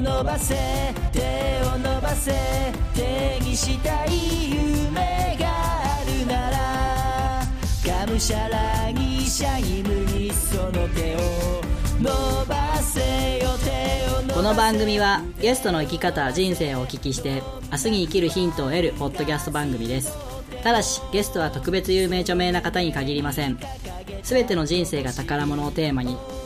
伸ばせ手を伸ばせ手にしたい夢があるならがむしゃらにシャイムにその手を伸ばせよ手をこの番組はゲストの生き方人生をお聞きして明日に生きるヒントを得るポッドキャスト番組です。ただしゲストは特別有名著名な方に限りません。全ての人生が宝物をテーマに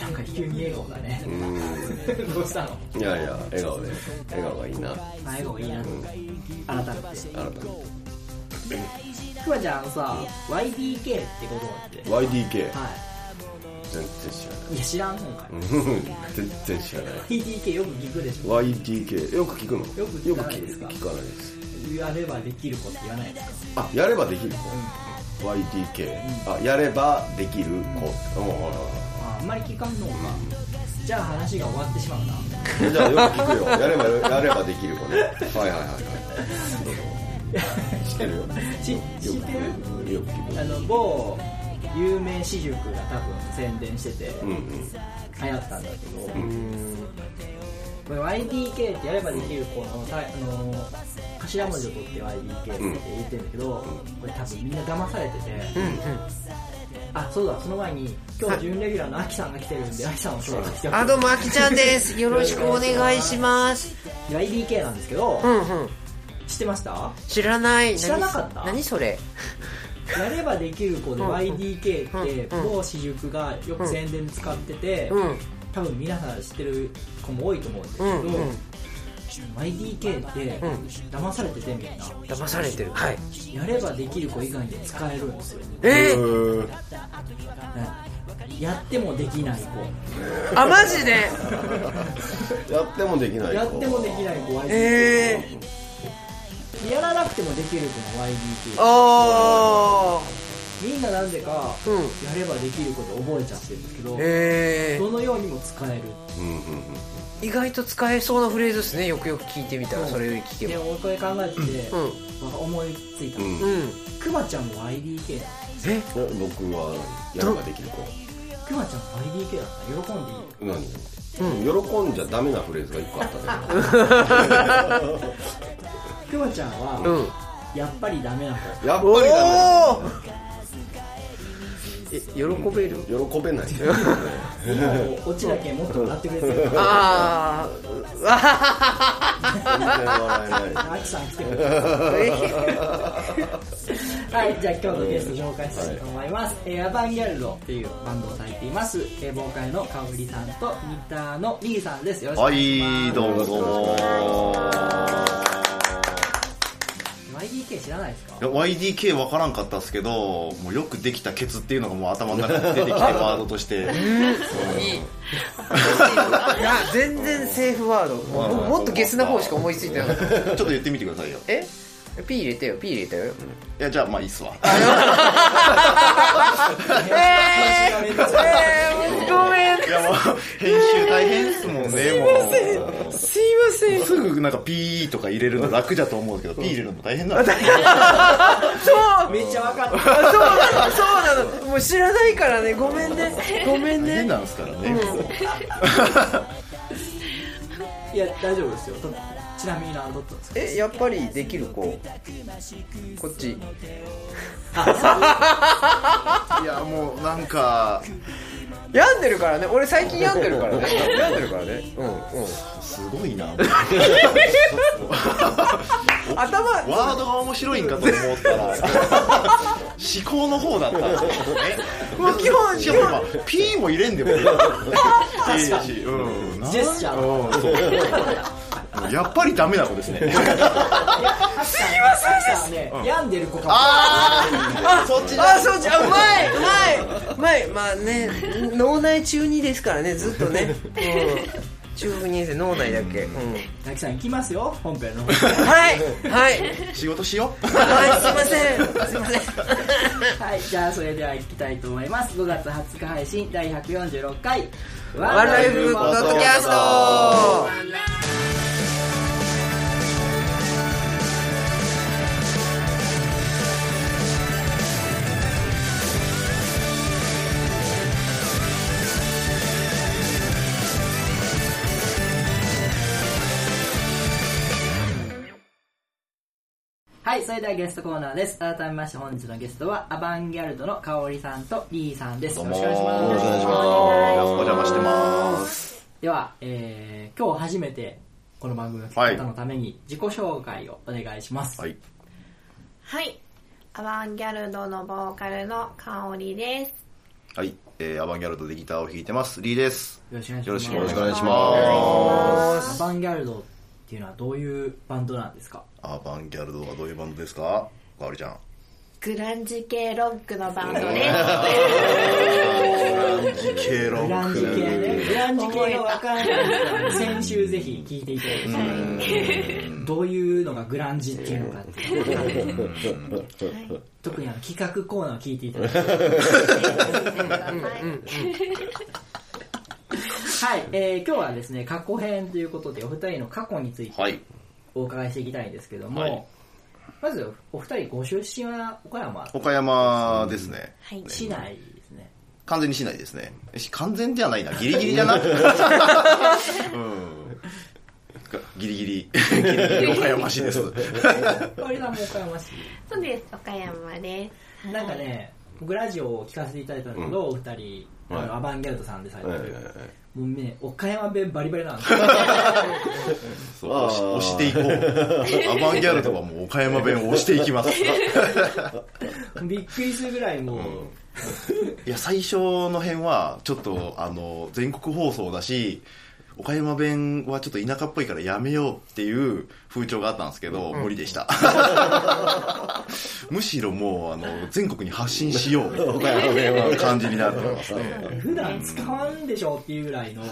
なんか急に笑顔だね。どうしたの？いやいや笑顔で。笑顔がいいな。あ笑顔いいな。改めて。改めて。くまちゃんさ YDK ってことって。YDK は全然知らない。いいや知らんのかい。う ん全然知らない。YDK よく聞くでしょ？YDK よく聞くの？よく聞かないですか？聞かないです。やればできる子って言わないですか？あやればできる子 YDK あやればできる子ああんまり聞かんのか。じゃあ話が終わってしまうな。う んじゃあよく聞くよ。やればやればできる子ね。はいはいはいはい。知ってるよ知ってる？くよく聞くあの某有名私塾が多分宣伝しててうんうん。流行ったんだけど、うん。これ YDK ってやればできる子のたあの頭文字を取って YDK って言ってるんだけど、これ多分みんな騙されてて、あそうだその前に今日準レギュラーのアキさんが来てるんでアキさんを紹介してあ、どうも、あきちゃんです。よろしくお願いします。YDK なんですけど、うんうん。知ってました？知らない。知らなかった？何何それ？やればできる子でうん YDK ってうん某私塾がよく宣伝で使ってて、うん。多分皆さん知ってる子も多いと思うんですけど、うんうん YDK ってうん騙されててみんな。騙されてる。はい。やればできる子以外に使えるんですよ、えー、うんやってもできないあ、マジで？やってもできない子。子 やってもできない子 YDK、えやらなくてもできる子の YDK ー、あみんななぜかー。うん。やればできること覚えちゃってるんですけど、えどのようにも使える。うんうんうん。ー、意外と使えそうなフレーズですね。よくよく聞いてみたら、それより聞けば。これ考えてて、うん。思いついたの、うん。うん。くまちゃんも YDK なのえ？え僕はやればできる子くまちゃん YDK だった。ら喜んでいい？何、喜んじゃダメなフレーズが一個あったね くまちゃんは、うん。やっぱりダメな子やっぱおりダーえ、喜べる？メ喜べない今のオチだけもっと笑ってくれてるあー。わは はい、じゃあ今日のゲスト紹介したいと思います。えーアバンギャルドっていうバンドをされています、えーボーカルのかおりさんとギターのリーさんです。よろしくおは願いします。い、どうもどうも。YDK 知らないですか？いや YDK 分からんかったですけど、もうよくできたケツっていうのがもう頭の中に出てきて ワードとして。いや、全然セーフワード。もうもっとゲスな方しか思いついてなかった。ちょっと言ってみてくださいよ。え？ピー入れてよ、ピー入れたよ。いや、じゃあまあいいっすわ。えー、えー、ごめん。いやもう、編集大変っすもんね、もう。すいません。すぐなんかピーとか入れるの楽だと思うけど、ピー入れるの大変な。そうめっちゃわかった。あそうなの、そうなの。もう知らないからね、ごめんね。ごめんね。大変なんですからね。いや、大丈夫ですよ。とちなみに何だったんですか？え、やっぱりできる子。こっち。いや、もうなんか、病んでるからね。俺最近病んでるからね。病んでるからね。うん、うん。すごいな。頭、ワードが面白いんかと思ったら、思考の方だった。もう基本、基本。しかも今、P も入れんでもいい。いいし、うん。ジェスチャーんそうやっぱりダメな子ですね。すいません。ですね、病んでる子かも。あそっちあ、そうじゃ、うまい。うまい。うまい。まあね、脳内中二ですからね、ずっとね。うん。中学2年生脳内だけ。うん。大木さん行きますよ本編の方。はいはい。仕事しよう。はいすいません。すいません。はいじゃあそれでは行きたいと思います。5月20日配信第146回。ワンライフポッドキャストはいそれではゲストコーナーです。改めまして本日のゲストはアバンギャルドの香織さんとリーさんです。よろしくお願いしますよろしくお願いします。お邪魔してます。では、えー、今日初めてこの番組を聞い。た方のために自己紹介をお願いします、はい。はい。アバンギャルドのボーカルの香りです。はい、えー、アバンギャルドでギターを弾いてます。リーです。よろしくお願いします。しくお願いしますよろしくお願いします。アバンギャルドっていうのはどういうバンドなんですか？アバンギャルドはどういうバンドですか？かおりちゃん。グランジ系ロックのバンドです。時系ログランジック。系ねグランジ系がわからない。先週ぜひ聞いていただきたいどういうのがグランジっていうのかって。いう特にあの企画コーナーを聞いていただきたいはい、えー今日はですね過去編ということでお二人の過去についてはい。お伺いしていきたいんですけども、はい。まずお二人ご出身は岡山？岡山ですね、はい。市内ですね。完全にしないですね。し完全ではないな。ギリギリじゃな。うん。ギリギリ。ギリギリ。岡山市です。香織さんも岡山市？そうです。岡山です。なんかね僕ラジオを聞かせていただいたんだけど、お二人あのはいアバンギャルドさんでされてる、はいはいはいもうね岡山弁バリバリなんで。す よそう押し押していこう。アバンギャルドはもう岡山弁を押していきます。びっくりするぐらいもう、いや最初の辺はちょっとあの全国放送だし岡山弁はちょっと田舎っぽいからやめようっていう風潮があったんですけど、無理でした。むしろもうあの全国に発信しようみたい岡山弁は。な感じになってますね普段使わんでしょっていうぐらいの。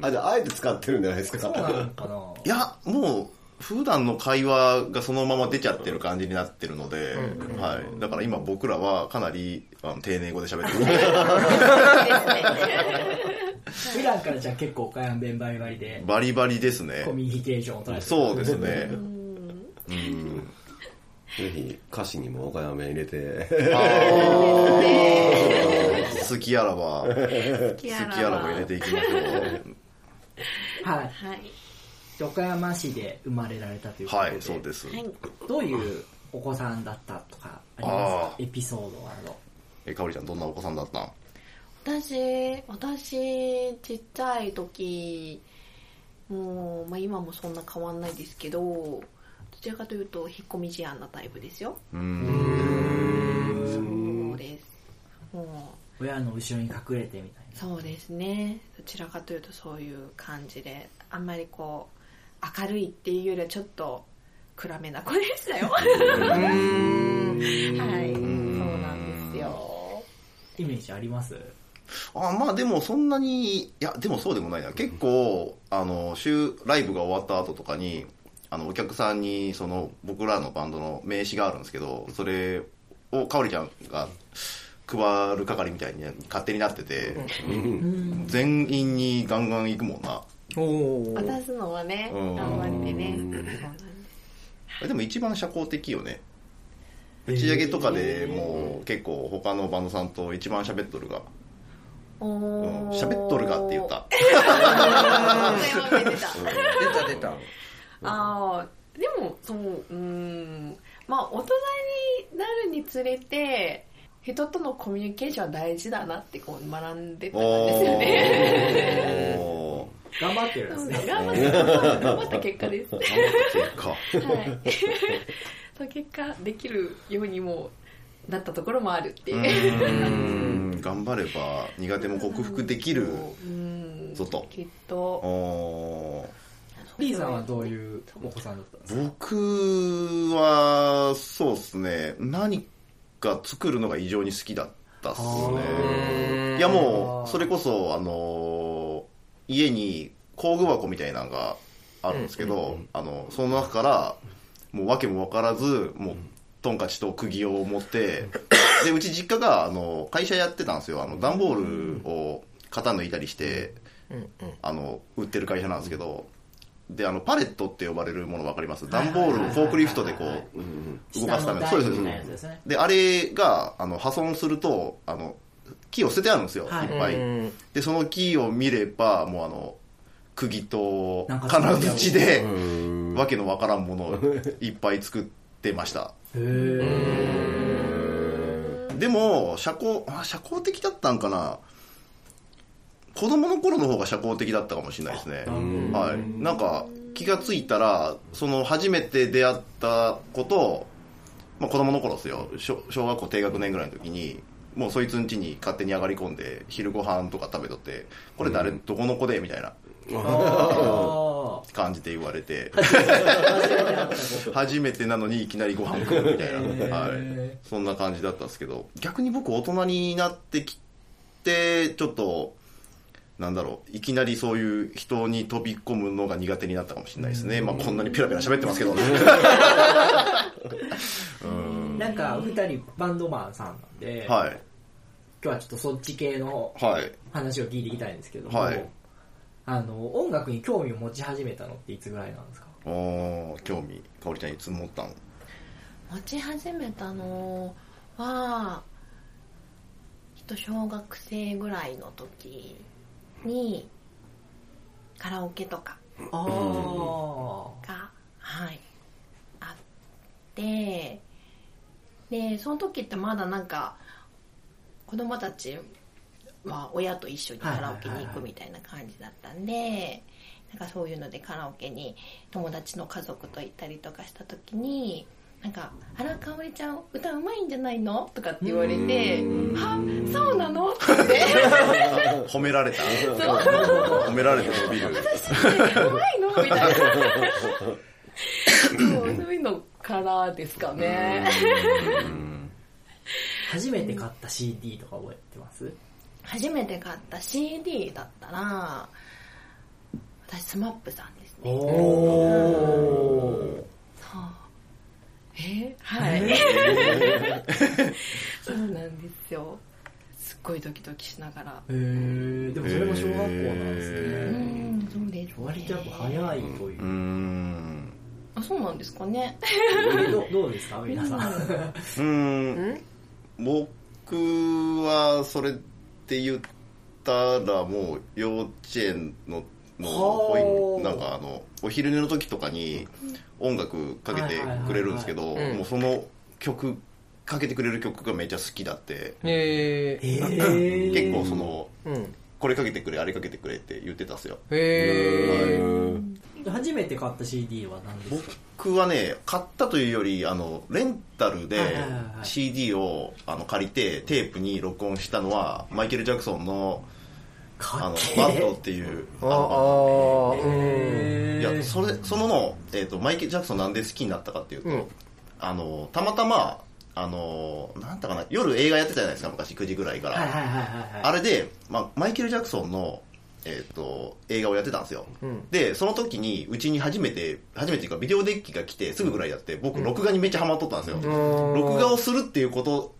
あじゃああえて使ってるんじゃないですか。そうなのかな。いやもう普段の会話がそのまま出ちゃってる感じになってるので、はい、だから今僕らはかなりあの丁寧語で喋ってる 普段からじゃあ結構岡山弁バリバリでバリバリですね。コミュニケーションを取られてる。そうですね。ぜひ歌詞にも岡山弁入れて。好きあらば。好きあらば。入れていきましょはい。はい。で岡山市で生まれられたといううことで、はいそうです、はい。どういうお子さんだったとかありますあかー。エピソードなどえかおりちゃんどんなお子さんだったん？私、私、ちっちゃい時、もう、まあ今もそんな変わんないですけど、どちらかというと、引っ込み思案なタイプですよ。うーん。そうです。もう、親の後ろに隠れてみたいな。そうですね。どちらかというとそういう感じであんまりこう明るいっていうよりはちょっと暗めな子でしたよ。はい。そうなんですよ。イメージあります？あまあでもそんなにいやでもそうでもないな。結構あの週ライブが終わった後とかにあのお客さんにその僕らのバンドの名刺があるんですけどそれをかおりちゃんが配る係みたいに勝手になってて全員にガンガン行くもんな。渡すのはねうん。頑張ってね。でも一番社交的よね。打ち上げとかでもう結構他のバンドさんと一番喋っとるがおうんっとるがって言った。出てた出た。ああでもそううーん。まあ大人になるにつれて人とのコミュニケーションは大事だなってこう学んでたんですよね。頑張ってるんですね。頑張って頑張った結果です。は結果。い。そう結果できるようにもなったところもあるっていう。うん頑張れば苦手も克服できるうん。ぞと。きっと。おーリーさんはどういうお子さんだったんですか？僕はそうですね。何か作るのが異常に好きだったっすね。いやもうそれこそあの家に工具箱みたいなのがあるんですけど、あの、その中から、もう訳も分からず、もう、トンカチと釘を持って、で、うち実家が、あの、会社やってたんですよ。あの、段ボールを型抜いたりして、あの、売ってる会社なんですけど、で、あの、パレットって呼ばれるもの分かります？段ボールをフォークリフトでこう、動かすための。下の台みたいなやつですね。で、あれが、あの、破損すると、あの、木を捨ててあるんですよ、はい。いっぱい。で、その木を見れば、もうあの、釘と金槌でう、んわけのわからんものをいっぱい作ってました。でも、社交、あ社交的だったんかな子供の頃の方が社交的だったかもしれないですね。はい。なんか、気がついたら、その初めて出会った子と、まあ子供の頃ですよ。小小学校低学年ぐらいの時に、もうそいつん家に勝手に上がり込んで、昼ご飯とか食べとって、これ誰、どこの子で？みたいなあ 感じで言われて、あ初めてなのにいきなりご飯食うみたいな、へはい。ー、そんな感じだったんですけど。逆に僕大人になってきてちょっとなんだろう。いきなりそういう人に飛び込むのが苦手になったかもしれないですね、まあ、こんなにペラペラ喋ってますけど うん。なんか二人バンドマンさんなんで、はい。今日はちょっとそっち系のはい。話を聞いていきたいんですけども、はいあの音楽に興味を持ち始めたのっていつぐらいなんですか？おー興味かおりちゃんいつ持ったの？持ち始めたのはきっと小学生ぐらいの時にカラオケとかああ、がはいあってでその時ってまだなんか子供たちは親と一緒にカラオケに行くみたいな感じだったんでなんかそういうのでカラオケに友達の家族と行ったりとかした時になんか「あらかおりちゃん歌うまいんじゃないの?」とかって言われて「は？そうなの?」って。言って褒められた？褒められて伸びるやばいの？みたいな。そ うそういうのからですかね。初めて買った CD とか覚えてます？初めて買った CD だったら私スマップさんですね。おそう。えはい。そうなんですよ。すっごいドキドキしながら。へえでもそれも小学校なんですね、うんそうです、ね、割とやっぱ早いという。うーん。あそうなんですかね。どどうですか皆さん。うーん。僕はそれって言ったらもう幼稚園ののはあなんかあのお昼寝の時とかに音楽かけてくれるんですけどはいもうその曲かけてくれる曲がめっちゃ好きだって。へええー、結構そのうん。これかけてくれあれかけてくれって言ってたんですよ。へえ初めて買った CD は何ですか？僕はね買ったというよりあのレンタルで CD をあの借りてテープに録音したのはマイケル・ジャクソンのあのバッドえっていうああいやそれそのの、えー、とマイケル・ジャクソンなんで好きになったかっていうと、うん。あのたまたまあのなんだかな夜映画やってたじゃないですか昔9時ぐらいから、あれで、まあ、マイケル・ジャクソンの、えー、と映画をやってたんですよ、うん。でその時にうちに初めて初めてっていうかビデオデッキが来てすぐぐらいやって僕録画にめっちゃハマっとったんですよ、うん。録画をするっていうこと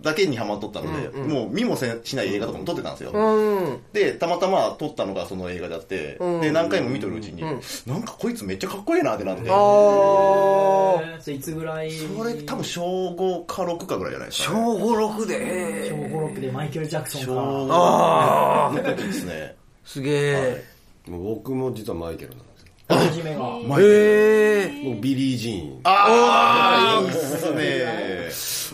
だけにハマっとったので、うんうん。もう見もせしない映画とかも撮ってたんですよ、うん。でたまたま撮ったのがその映画であって、うん。で何回も見とるうちに、うん。なんかこいつめっちゃかっこいいなってなってああえー。それいつぐらい。それ多分小5か6かぐらいじゃないですか、ね、小五六で。小5、6でマイケル・ジャクソン小が。5ああですねすげえ。もう僕も実はマイケルなんですよ。初めが。マイケルへえ僕ビリー・ジーン。ああい。いっすね。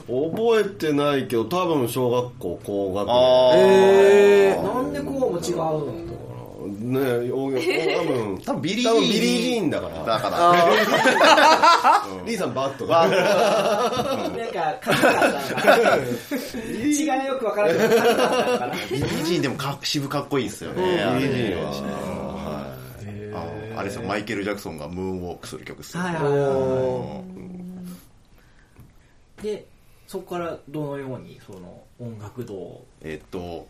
覚えてないけど多分小学校高学あ年へえなんでこうも違うの？ね多分多分ビリー。ビリー・ジーンだから。だから。リーさんバッドだ。なんか、かっこよかったのかな。違いがよくわからない。ビリー・ジーンでもか渋かっこいいですよね、ビリー・あれねジーンは。はい。ああれですよ。マイケル・ジャクソンがムーンウォークする曲ですよ。で、そこからどのように、その、音楽道を？えっと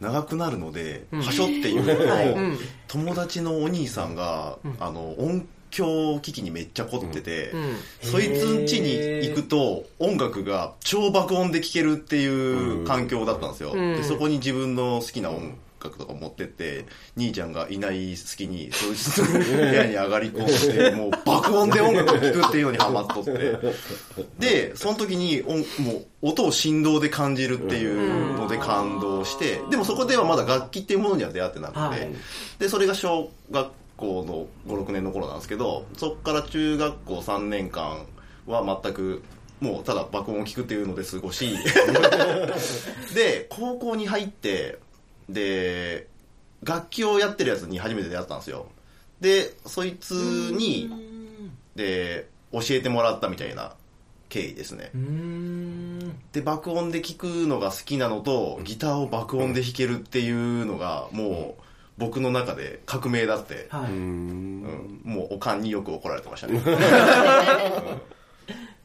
長くなるので、はしょってい。うと、友達のお兄さんが、あの音響機器にめっちゃ凝ってて、そいつん家に行くと音楽が超爆音で聴けるっていう環境だったんですよ、でそこに自分の好きな音楽とか持ってって兄ちゃんがいない隙にそいつ部屋に上がり込んでもう爆音で音楽を聴くっていうのにハマっとってでその時に音もう音を振動で感じるっていうので感動してでもそこではまだ楽器っていうものには出会ってなくて、でそれが小学校の56年の頃なんですけどそこから中学校3年間は全くもうただ爆音を聞くっていうので過ごしで高校に入ってで楽器をやってるやつに初めて出会ったんですよ。でそいつにで教えてもらったみたいな経緯ですね。うーん。で爆音で聴くのが好きなのとギターを爆音で弾けるっていうのがもう僕の中で革命だって、はい、うん。もうおかんによく怒られてましたね。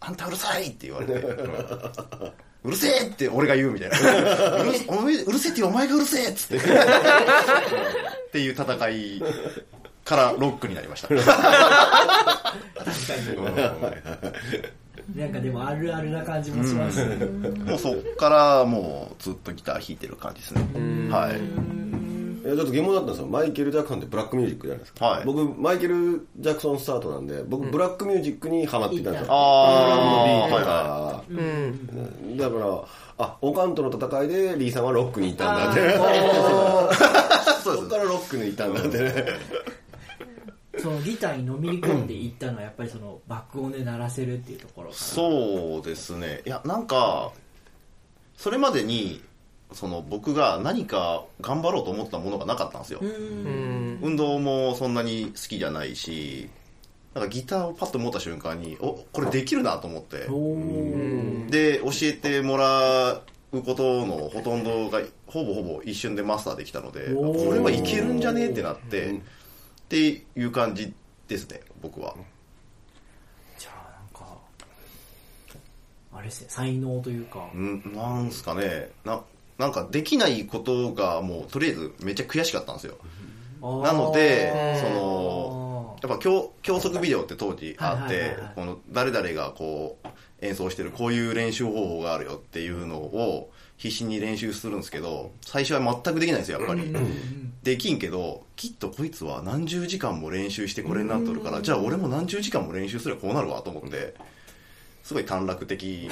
あんたうるさいって言われて、うんうるせえって俺が言うみたいな。うるお前うるせえって言うお前がうるせえっつって。っていう戦いからロックになりました。確かうんに。なんかでもあるあるな感じもしますね、もうそっからもうずっとギター弾いてる感じですね。はい。えちょっと疑問だったんですよ。マイケル・ジャクソンってブラックミュージックじゃないですか、はい。僕マイケル・ジャクソンスタートなんで僕ブラックミュージックにハマっていたんですよ、あー R&B とか、うん。だからあオカンとの戦いでリーさんはロックにいたんだって。そこ からロックにいたんだって。ね そのギターにのめり込んでいったのはやっぱりその爆音で鳴らせるっていうところかな。そうですね。いやなんかそれまでにその僕が何か頑張ろうと思ったものがなかったんですよ、うん。運動もそんなに好きじゃないしなんかギターをパッと持った瞬間におこれできるなと思って。で教えてもらうことのほとんどがほぼほぼ一瞬でマスターできたのでこれはいけるんじゃねってなってっていう感じですね僕は。じゃあなんかあれですね才能というか。んなんすかね。ななんかできないことがもうとりあえずめっちゃ悔しかったんですよ。なのでそのやっぱ教教則ビデオって当時あってこの誰々がこう演奏してるこういう練習方法があるよっていうのを必死に練習するんですけど最初は全くできないんですよやっぱり。できんけどきっとこいつは何十時間も練習してこれになっとるからじゃあ俺も何十時間も練習すればこうなるわと思ってすごい短絡的、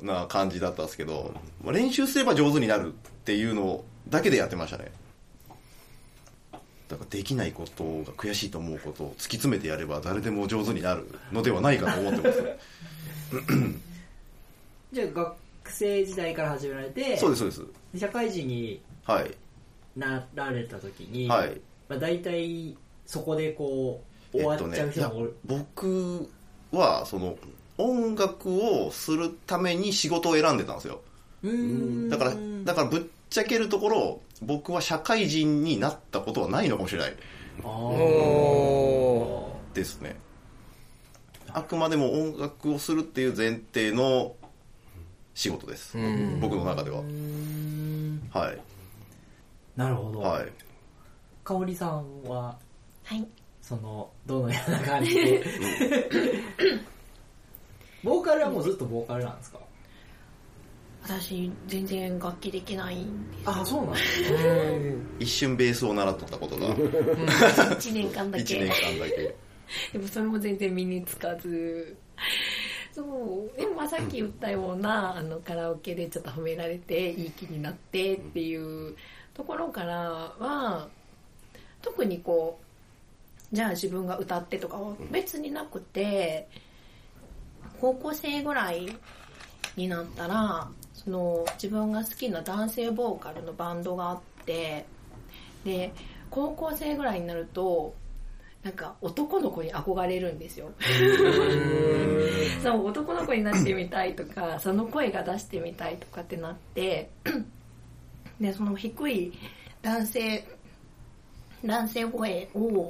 うん、な感じだったんですけどまあ練習すれば上手になるっていうのだけでやってましたね。だからできないことが悔しいと思うことを突き詰めてやれば誰でも上手になるのではないかと思ってます じゃあ学生時代から始められてそうですそうです。で社会人にはいなられた時に、はい。まあ、大体そこでこう終わっちゃう人がおる、いや僕はその音楽をするために仕事を選んでたんですよ。だからだからぶっちゃけるところ僕は社会人になったことはないのかもしれない。ですね。あくまでも音楽をするっていう前提の仕事です、僕の中では。はい。なるほど、はい。香織さんは？はい。そのどのような感じでボーカルはもうずっとボーカルなんですか？私、全然楽器できないんです。あそうなんです一瞬ベースを習っとったことが1年間だ1け年。間だけでもそれも全然身につかず。そう。でもまあさっき言ったような、あの、カラオケでちょっと褒められて、いい気になってっていうところからは、特にこう、じゃあ自分が歌ってとかは別になくて、高校生ぐらいになったら、その自分が好きな男性ボーカルのバンドがあって、で、高校生ぐらいになると、なんか男の子に憧れるんですよ。そう、男の子になってみたいとか、その声が出してみたいとかってなって、で、その低い男性、男性声を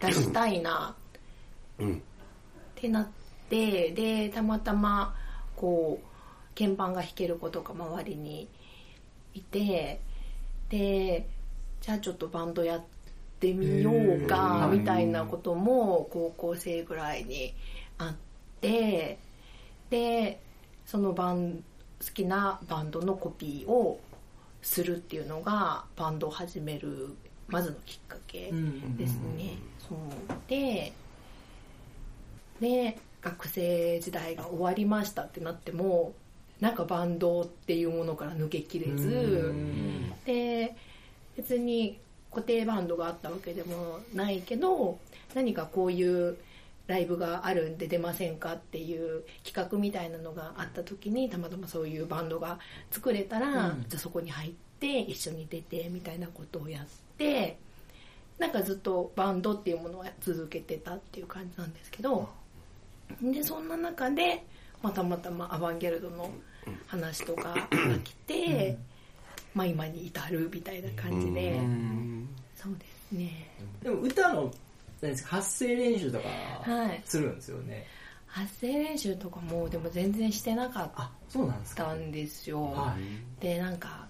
出したいな、ってなって、で、たまたま、こう、鍵盤が弾ける子とか周りにいてでじゃあちょっとバンドやってみようかみたいなことも高校生ぐらいにあってでそのバン好きなバンドのコピーをするっていうのがバンドを始めるまずのきっかけですね。そう。でで学生時代が終わりましたってなってもなんかバンドっていうものから抜けきれずで別に固定バンドがあったわけでもないけど何かこういうライブがあるんで出ませんかっていう企画みたいなのがあった時にたまたまそういうバンドが作れたら、じゃあそこに入って一緒に出てみたいなことをやってなんかずっとバンドっていうものを続けてたっていう感じなんですけどでそんな中で、まあ、たまたまアバンギャルドの話とかが来て、まあ、今に至るみたいな感じで、そうですね。でも歌の何ですか発声練習とかはい。するんですよね、発声練習とかもでも全然してなかっあそうなんですか。たんですよ、はいでなんか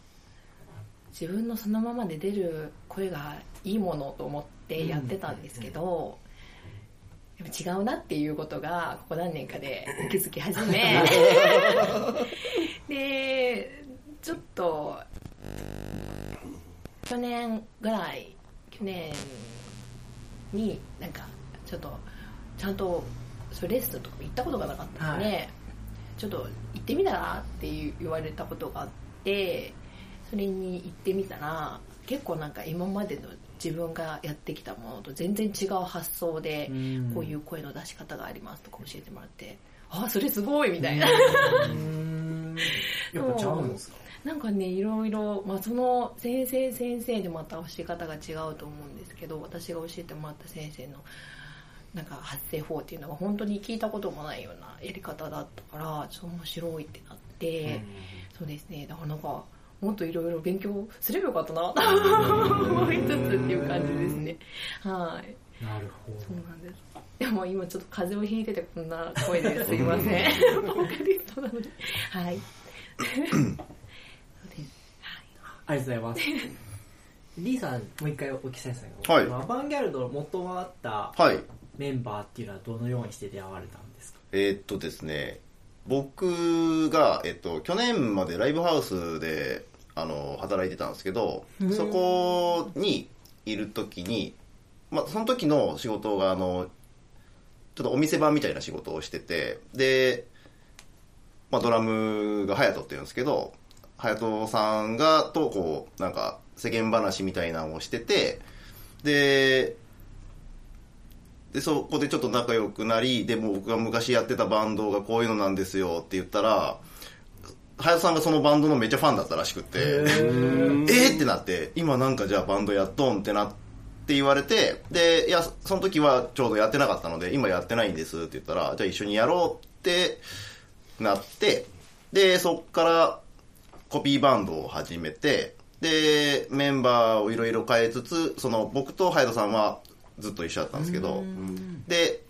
自分のそのままで出る声がいいものと思ってやってたんですけど、やっぱ違うなっていうことがここ何年かで気づき始め でちょっと去年ぐらい去年になんかちょっとちゃんとそうレッスンとかも行ったことがなかったので、はい。ちょっと行ってみたらって言われたことがあってそれに行ってみたら結構なんか今までの自分がやってきたものと全然違う発想でうん。こういう声の出し方がありますとか教えてもらってあそれすごいみたいな。うん。やっぱちゃうんですか？なんかねいろいろ、まあ、その先生先生でまた教え方が違うと思うんですけど私が教えてもらった先生のなんか発声法っていうのが本当に聞いたこともないようなやり方だったからちょっと面白いってなって、そうですね。だからなんかもっといろいろ勉強すればよかったな。と思いつつっていう感じですね。はい。なるほそうなんです。でも今ちょっと風邪をひいててこんな声ですいません。ボーカリストなのにはい。そうです。はい。ありがとうございます。リーさん、もう一回お聞きしたいんですけど、はい。アバンギャルドの元はあったはい。メンバーっていうのはどのようにして出会われたんですか？えーっとですね、僕が、えっと、去年までライブハウスで、あの、働いてたんですけど、そこにいる時に、まあ、その時の仕事が、あの、ちょっとお店番みたいな仕事をしてて、で、まあ、ドラムが隼人って言うんですけど、隼人さんが、と、こう、なんか、世間話みたいなのをしてて、で、で、そこでちょっと仲良くなり、でも僕が昔やってたバンドがこういうのなんですよって言ったら、隼人さんがそのバンドのめっちゃファンだったらしくて、えー？ってなって、今なんかじゃあバンドやっとんってなって言われて、で、いや、その時はちょうどやってなかったので、今やってないんですって言ったら、じゃあ一緒にやろうってなって、で、そっからコピーバンドを始めて、で、メンバーをいろいろ変えつつ、その僕とハイドさんはずっと一緒だったんですけど、で、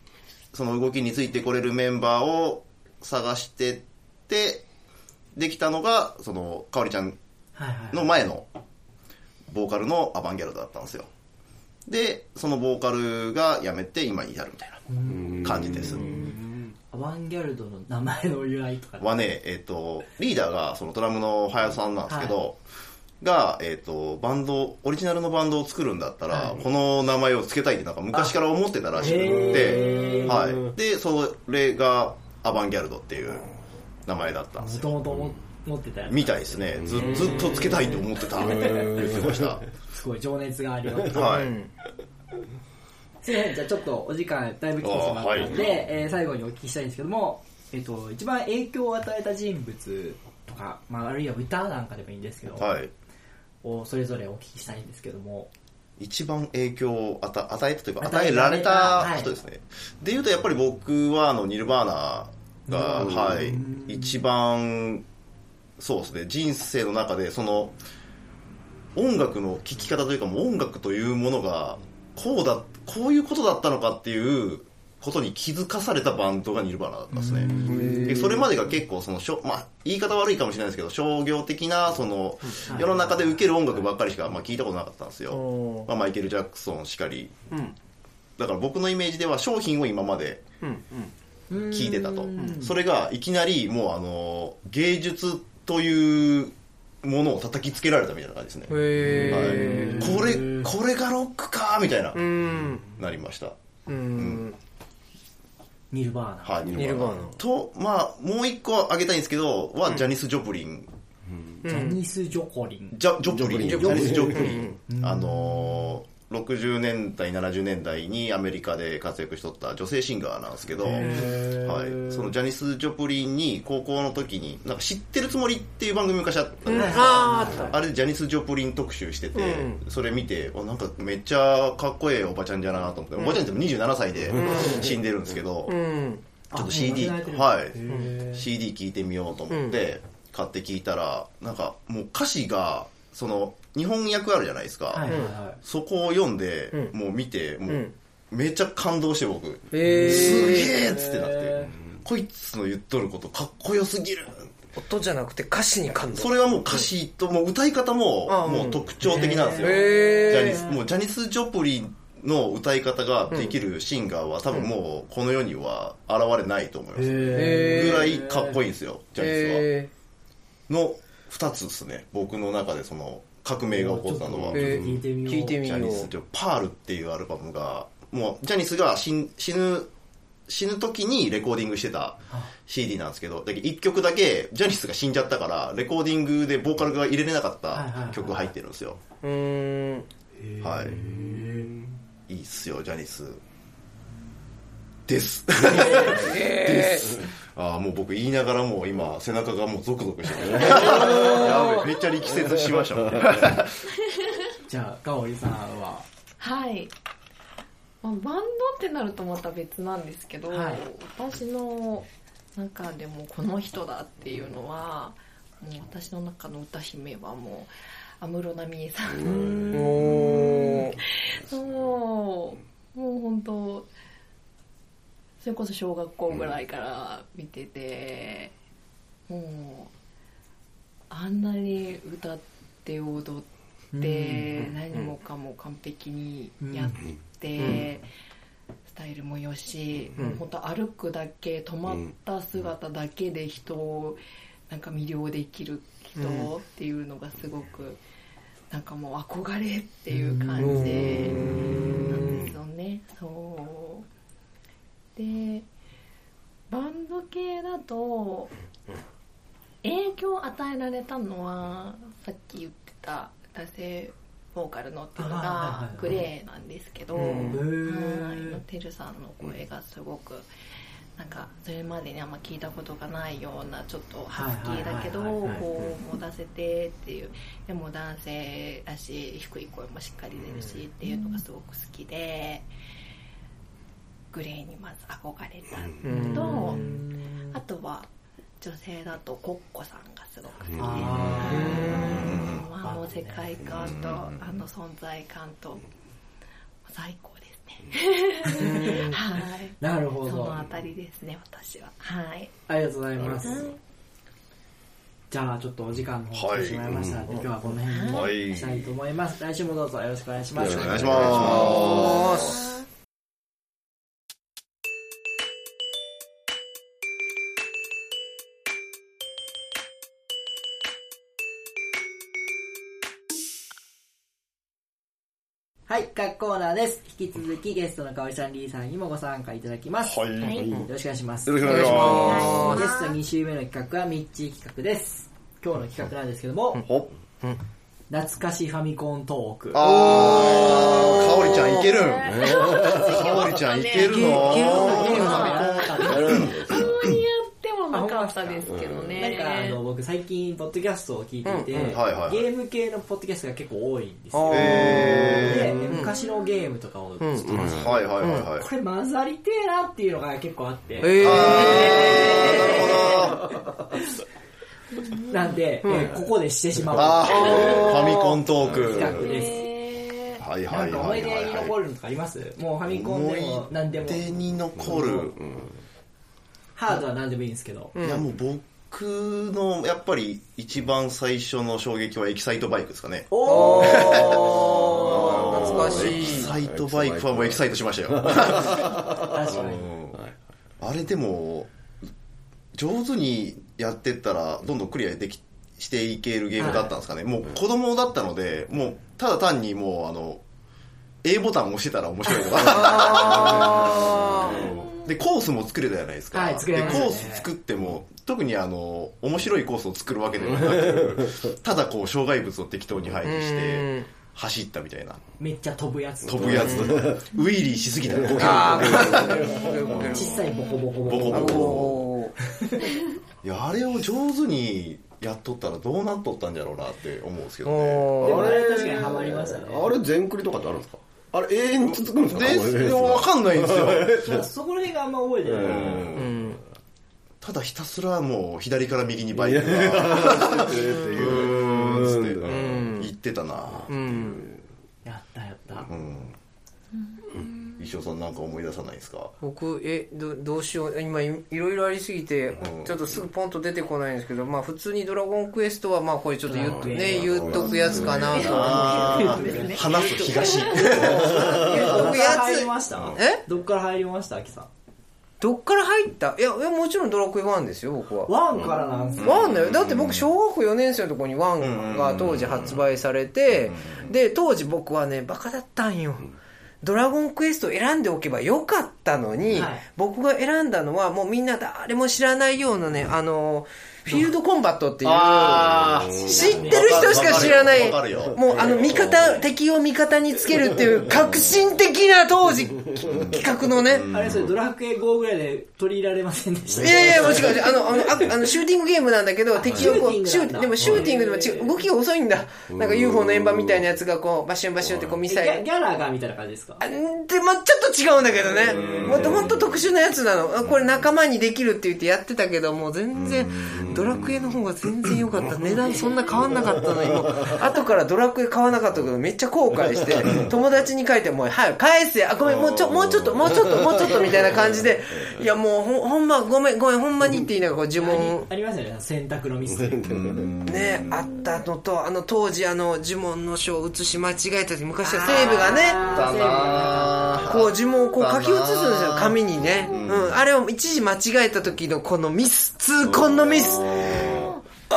その動きについてこれるメンバーを探してって、できたのが、その、かおりちゃんはいはい。の前のボーカルのアバンギャルドだったんですよ。で、そのボーカルが辞めて今に至るみたいな感じです。アバンギャルドの名前の由来とか。はね、えっ、と、リーダーがそのドラムの林さんなんですけど、が、えっ、と、バンド、オリジナルのバンドを作るんだったら、この名前を付けたいってなんか昔から思ってたらしくへて、ーはい。で、それがアバンギャルドっていう名前だったんですよ。もともと持ってたやつ。みたいですね。ずずっと付けたいと思ってた。言ってました。すごい情熱があります。はい。すいません、じゃあちょっとお時間だいぶ来てしまったので、あはいえー最後にお聞きしたいんですけども、えっ、と、一番影響を与えた人物とか、まあ、あるいは歌なんかでもいいんですけど、はい。をそれぞれお聞きしたいんですけども、一番影響を与与えたというか、与えられたはい。人ですね。で言うと、やっぱり僕は、あの、ニルバーナが、はい、一番、そうですね、人生の中で、その、音楽の聴き方というか、もう音楽というものが、こうだ、こういうことだったのかっていうことに気づかされたバンドがニルバーナだったんですね。でそれまでが結構そのしょ、まあ、言い方悪いかもしれないですけど、商業的な、その、世の中で受ける音楽ばっかりしか、まあ、聞いたことなかったんですよ。まあ、マイケル・ジャクソンしかり。だから僕のイメージでは商品を今まで聞いてたと。それがいきなりもうあの、芸術というものを叩きつけられたみたいな感じですね。へはい、これ、これがロックかみたいな、うんなりました。うんニルバーナ。はい、ニニルバーナと、まあ、もう一個挙げたいんですけど、は、ジャニス・ジョプリン。ジャニス・ジョコリン。ジャジョプリン。ジジョプリンャニス・ジョプリン。あのー、60年代、70年代にアメリカで活躍しとった女性シンガーなんですけど、はい、そのジャニス・ジョプリンに高校の時に、なんか知ってるつもりっていう番組昔あったんですあーあれでジャニス・ジョプリン特集してて、うそれ見て、あなんかめっちゃかっこええおばちゃんじゃなと思って、おばちゃんっても27歳で死んでるんですけど、うん。ちょっと CD、はい、CD 聞いてみようと思って、買って聞いたら、なんかもう歌詞が、その、日本訳あるじゃないですか。はい。はいはそこを読んで、うん。もう見て、もう、ん。めっちゃ感動して僕、へー。すげえっつってなって、こいつの言っとることかっこよすぎる。音じゃなくて歌詞に感動。それはもう歌詞と、もう歌い方もあ、もう特徴的なんですよ。ジャニス、もうジャニス・ジョプリンの歌い方ができるシンガーは多分もうこの世には現れないと思います。ぐらいかっこいいんですよ、ジャニスへは。の二つですね、僕の中でその革命が起こったのは。へ聞いてみよう。聞いてみようジャニス・ジョパールっていうアルバムが、もうジャニスが死ん死ぬ、死ぬ時にレコーディングしてた CD なんですけど、だけど一曲だけジャニスが死んじゃったから、レコーディングでボーカルが入れれなかった曲が入ってるんですよ。うーんはい。いいっすよ、ジャニス。です。です。ああ、もう僕言いながらもう今、背中がもうゾクゾクしてる。やべえ、めっちゃ力説しましたもん。じゃあ、かおりさんは。はい、まあ、バンドってなるとまた別なんですけど、はい私の中でもこの人だっていうのはもう私の中の歌姫はもう安室奈美恵さん そうもう本当それこそ小学校ぐらいから見てて、もうあんなに歌って踊って、何もかも完璧にやって、スタイルもよし、もう本当歩くだけ止まった姿だけで人をなんか魅了できる人っていうのがすごくなんかもう憧れっていう感じなんですよね。そうでバンド系だと影響を与えられたのはさっき言ってた男性ボーカルのっていうのがグレーなんですけど、うん。はてるさんの声がすごくなんかそれまでにあんま聞いたことがないようなちょっとハスキーだけどこう持たせてっていうでも男性だし低い声もしっかり出るしっていうのがすごく好きでグレーにまず憧れたのとあとは女性だとコッコさんがすごく好きであの世界観とあの存在感と最高ですね。はい。なるほど。その。あたりですね私は。はい。ありがとうございます。はい。じゃあ、ちょっとお時間の方来てしまいましたので、今日はこの辺はい。にしたいと思います。来週もどうぞよろしくお願いします。よろしくお願いします。はい、各コーナーです。引き続きゲストのかおりさん、りーさんにもご参加いただきます。はいはいよろしくお願いします。よろしくお願いします。ゲスト2週目の企画はミッチー企画です。今日の企画なんですけども、ほ懐かしファミコントーク。あー、かおりちゃんいけるん。かおりちゃんいけるのあんまりやってもなかったですけどね。なんかあの僕最近ポッドキャストを聞いていて、ゲーム系のポッドキャストが結構多いんですよ。へで昔のゲームとかを。はいはいはいはい。これ混ざりてえなっていうのが結構あって、えなるほど。なんで、えーここでしてしまう。ファミコントーク。企画です。えはいはないんか思はいはい。い出に残るのとかあります？もうファミコンでも何でも。思い出に残る、ハードは何でもいいんですけど。いやもう僕のやっぱり一番最初の衝撃はエキサイトバイクですかね。おー。懐かしエキいサイトバイクはもうエキサイトしましたよ。確かに。あれでも上手にやってったらどんどんクリアできしていけるゲームだったんですかね、もう子供だったのでもうただ単にもうあの A ボタンを押してたら面白いとか。あ でコースも作れたじゃないですか、はい作れましたね。でコース作っても特にあの面白いコースを作るわけではなく ただこう障害物を適当に配置して走ったみたいな。めっちゃ飛ぶやつ。飛ぶやつ。ウィリーしすぎた。らこけるあ小さいボコボコボコボコ。ボコおいやあれを上手にやっとったらどうなっとったんじゃろうなって思うんですけどね。あれ確かにハマりましたね。あれ全クリとかってあるんですか？あれ永遠に続くんですかででも分かんないんですよ。そこら辺があんま覚えてない、うん。ただひたすらもう左から右にバイクがっていう言ってたなうん。やったやった。うん石尾さんなんか思い出さないですか？僕えどどうしよう。今いいろいろありすぎてうん。ちょっとすぐポンと出てこないんですけどまあ普通に「ドラゴンクエスト」はまあこれちょっと言っとね言っとくやつかなと 話す東 どっから入りつました？え？どっから入りました？秋さん。どっから入った？いやいやもちろんドラクエ1ですよ僕は。ワンからなんすね。ワンだよ。だって僕小学校4年生のところにワンが当時発売されてで当時僕はねバカだったんよドラゴンクエストを選んでおけばよかったのに、はい。僕が選んだのはもうみんな誰も知らないようなねあのフィールドコンバットっていう。あ知ってる人しか知らない。もうあの味方敵を味方につけるっていう革新的な当時企画のね。あれそれドラクエ5ぐらいで取り入れられませんでした。いやいや、もちろん、あの、あの、ああのシューティングゲームなんだけど、敵をこう、シューティングなんだ。ーでもシューティングでも違う、動きが遅いんだ。なんか UFO の円盤みたいなやつがこう、バシュンバシュンってこうミギサイル。ャ。ギャラがみたいな感じですか？あで、まあちょっと違うんだけどね。もっともっと特殊なやつなの。あこれ仲間にできるって言ってやってたけど、もう全然、ドラクエの方が全然良かった。値段そんな変わんなかったのに、もう、後からドラクエ買わなかったけど、めっちゃ後悔して、友達に書いて、もう、はい、返せ、あ、ごめん、もうちょ、もうちょっと、もうちょっと、もうちょっと、みたいな感じで、いや、もうほん、ほんま、ごめん、ごめん、ほんまにって言いながら、こう、呪文、ありますよね。選択のミス。ね、あったのと、あの当時あの呪文の書を写し間違えた時、昔はセーブがね、あこう呪文をこう書き写すんですよ、紙にね。うん、あれを一時間違えた時のこのミス、痛恨のミス。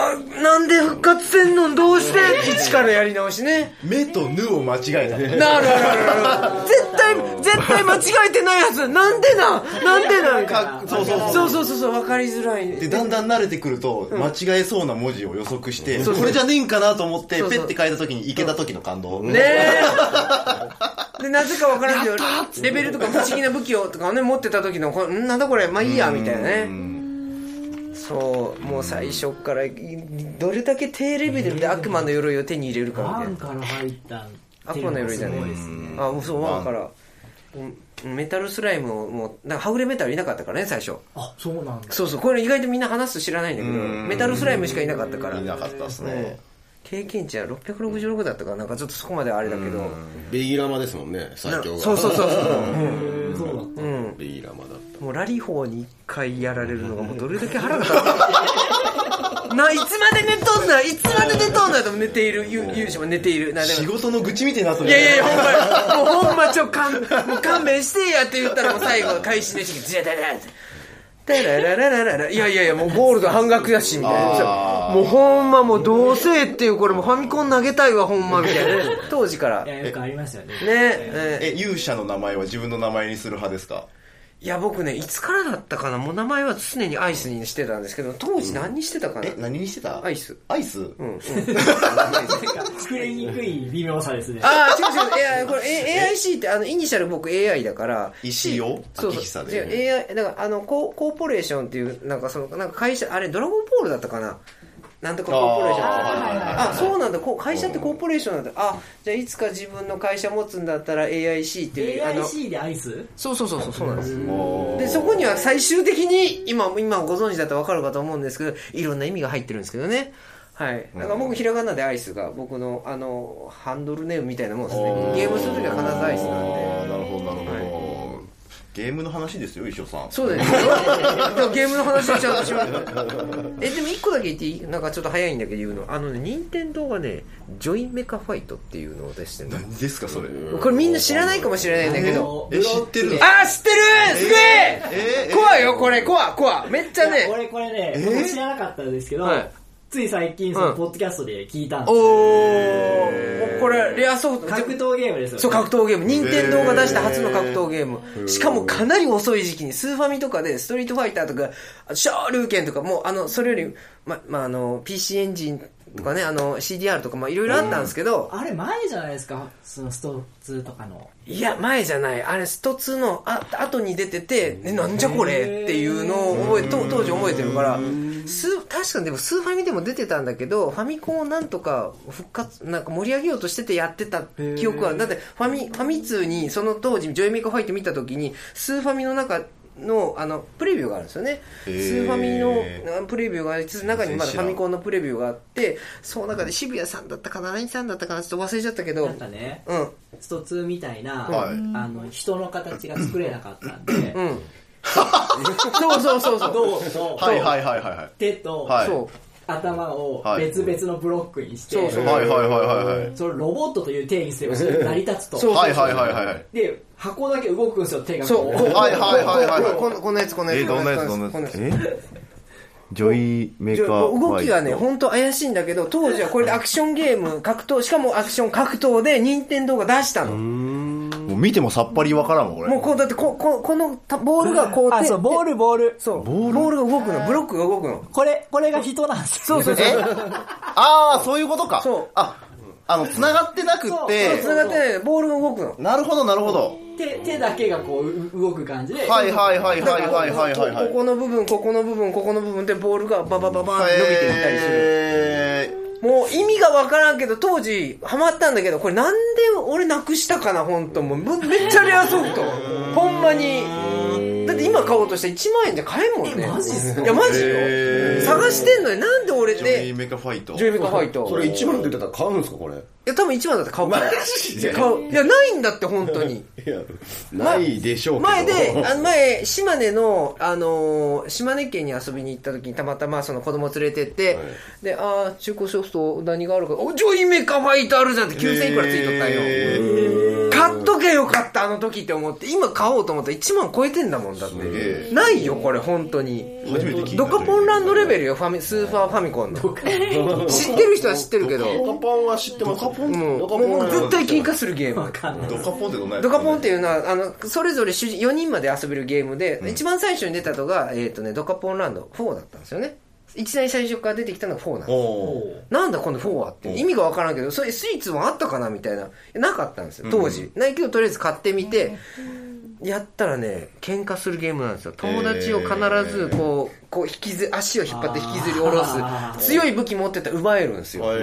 あ、なんで復活せんのどうして？一からやり直しね。目とぬを間違えた。なるあるある絶対、絶対間違えてないはず。なんでな？なんでな？かそうそうそう。そうそうそうそう、わかりづらい。でだんだん慣れてくると間違えそうな文字を予測して、これじゃねえんかなと思ってペッて書いた時にいけた時の感動。ねえ。で、なぜかわからんけど、レベルとか不思議な武器をとかね、持ってた時の、これんなんだこれ、まあいいや、みたいなね。そう、もう最初から、どれだけ低レベルで悪魔の鎧を手に入れるかみワたいな。ンから入った悪魔の鎧じゃねすごいですねあ、もうそう、ワンから。うんメタルスライムを、もう、なんかはぐれメタルいなかったからね、最初。あそうなんだそうそう、これ意外とみんな話す知らないんだけど、うんメタルスライムしかいなかったから。いなかったですね経験値は666だったから、なんかちょっとそこまではあれだけど。ベギラマですもんね最強が。そうそうそうそう。そうだうん。ベギラマだった。もうラリホーに一回やられるのがもうどれだけ腹が立った。ないつまで寝とんないつまで寝とんないと寝ているゆ勇者も寝ている。な仕事の愚痴みてえなそれいやいやいやほんま。にもうほんまちょ勘もう勘弁してやって言ったらもう最後開始でしジャダダダダララララララ。いやいやいやもうゴールド半額だしみたいな。もうほんまもうどうせっていうこれもうファミコン投げたいわほんまみたいな。ね 当時から。よくありますよね。ええ勇者の名前は自分の名前にする派ですか？いや僕ねいつからだったかな？もう名前は常にアイスにしてたんですけど当時何にしてたかな、え何にしてた？アイス。アイス？うんうん。作りにくい微妙さですね。ああ違う違う。いやこれ A- AIC ってあのイニシャル僕 AI だから。石尾そうそう。違うで AI だからあのココーポレーションっていうなんかそのなんか会社あれドラゴンボールだったかな？なんとかコーポレーション。あーはいはいはい。あそうなんだ。こう会社ってコーポレーションなんだ。あじゃあいつか自分の会社持つんだったら AIC っていう AIC でアイスそうそうそうそうそうなんです。でそこには最終的に今今ご存知だったら分かるかと思うんですけどいろんな意味が入ってるんですけどね。はい。だから僕、ひらがなでアイスが、僕の、あの、ハンドルネームみたいなもんですね。ゲームするときは必ずアイスなんで。なるほどなるほど、ゲームの話ですよ石尾さんそうですよ。でもゲームの話をちゃんとします。え、でも一個だけ言っていい？なんかちょっと早いんだけど言うの。あのね、任天堂がね、ジョイメカファイトっていうのを出してるの。何ですかそれこれみんな知らないかもしれないんだけど。え知ってるあー、知ってるすげええー怖いよ、これ、怖い、怖い。めっちゃね。俺これね、僕知らなかったんですけど、はいつい最近そうん。のポッドキャストで聞いたんですおよ、ー、これ、レアソフト。格闘ゲームですよ、ね、そう、格闘ゲーム。任天堂が出した初の格闘ゲーム。しかもかなり遅い時期に、スーファミとかで、ストリートファイターとか、シャールーケンとか、もう、あの、それより、ま、まあ、あの、PC エンジンとかね、あの、CDR とか、まあ、いろいろあったんですけど、あれ前じゃないですか？そのスト2とかの。いや、前じゃない。あれ、スト2の、あ、後に出てて、え、なんじゃこれ？っていうのを覚え、と当時覚えてるから、ス確かにでもスーファミでも出てたんだけど、ファミコンをなんとか復活、なんか盛り上げようとしててやってた記憶は。だって、ファミ、ファミ通にその当時、ジョイメカファイト見た時に、スーファミの中、の、あの、プレビューがあるんですよね。スへーーファミのあプレビューがありつつ、中にまだファミコンのプレビューがあって、その中で渋谷さんだったかな、何さんだったかな、ちょっと忘れちゃったけどなん、かねうん、スト2みたいな、はいあの人の形が作れなかったんで、うん。そうそうそうそう。胴とはいはいはいはいはい。手とはい。そう。頭をはい。別々のブロックにして、そうそう。はいはいはいはいはい。それロボットという定義すればそれ成り立つと。そうはいはいはいはい。はいで箱だけ動くんですよ手が。そう、ここうはいはいはいはいはい。こんこんなやつ、こんなやつ。えどんなやつどんなやつ？え？ジョイメーカー動きがね、本当怪しいんだけど、当時はこれでアクションゲーム、格闘、しかもアクション格闘で任天堂が出したの。見てもさっぱりわからんわ、これ。もうこう、だってこ、こ、このボールがこう、あ、そう、ボール、ボール。そう、ボール？ボールが動くの、ブロックが動くの。これ、これが人なんですそうそうそう。ああ、そういうことか。そう。あ、あの、繋がってなくて。そう、繋がってない。ボールが動くの。なるほど、なるほど。手、手だけがこう、動く感じで。はいはいはいはいはいはい、ここの部分、ここの部分、ここの部分でボールがババババーン伸びていったりする。へー。もう意味がわからんけど、当時ハマったんだけど、これなんで俺なくしたかな、本当もうめっちゃレアソフト。ほんまに。だって今買おうとしたら1万円じゃ買えんもんね。えマジっすか？いや、マジよ探してんのになんで俺ージョイで、メーカーファイトジョイメカファイト。それ1万って言ってたら買うんすかこれ？いや、多分1万だって買うから。マジで？買う。いや、ないんだって、本当に。いやないでしょうけど前で、あの前、島根の、あのー島根県に遊びに行った時にたまたまその子供連れてって、はいで、ああ、中古ソフト何があるか、お、ジョイメカファイトあるじゃんって9000いくらついとったんよ。買っとけよかった、あの時って思って、今買おうと思ったら1万超えてんだもんだって。ないよ、これ、本当に。初めて聞いたドカポンランドレベルよ、ファミ、スーパーファミコンの。知ってる人は知ってるけど、ドカポンは知ってますドカポンもう、絶対喧嘩するゲーム。ドカポンってどんなドカポンっていうのは、あの、それぞれ主人4人まで遊べるゲームで、一番最初に出たのが、えっ、とね、ドカポンランド4だったんですよね。一番最初から出てきたのが4なんです。なんだこの4はって。意味がわからんけど、それスイーツもあったかなみたいな。なかったんですよ、当時。ないけど、とりあえず買ってみて、やったらね、喧嘩するゲームなんですよ。友達を必ず、こう、こう引きず、足を引っ張って引きずり下ろす。強い武器持ってたら奪えるんですよ。だか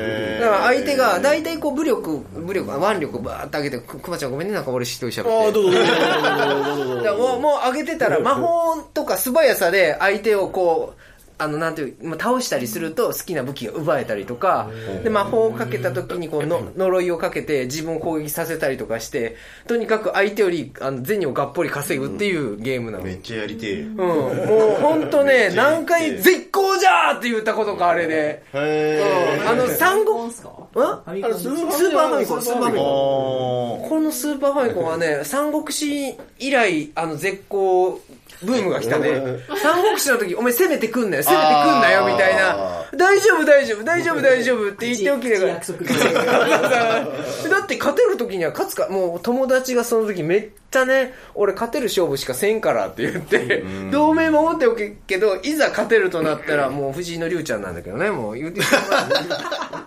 ら相手が、大体こう武力、武力、あ腕力バーって上げて、くくまちゃんごめんね、なんか俺一人喋って。ああどうぞどうぞどうぞもう上げてたら、魔法とか素早さで相手をこう、あの、なんていう、まあ倒したりすると好きな武器が奪えたりとか、で、魔法をかけた時にこうの、呪いをかけて自分を攻撃させたりとかして、とにかく相手より、あの、銭をがっぽり稼ぐっていうゲームなの。めっちゃやりてえ。うん、もう本当ね、何回、絶交じゃーって言ったことか、あれで。へうん、あの、三国、んスーパーファミコン、スーパーファミコン。おこのスーパーファミコンはね、三国志以来、あの、絶好ブームが来たね。三国志の時、お前攻めてくんなよ、攻めてくんなよ、みたいな。あ。大丈夫、大丈夫、大丈夫、大丈夫って言っておければ。約束だって勝てる時には勝つか、もう友達がその時めっちゃね、俺勝てる勝負しかせんからって言って、同盟守っておけけど、いざ勝てるとなったらもう藤井の龍ちゃんなんだけどね、もう言ってしまう。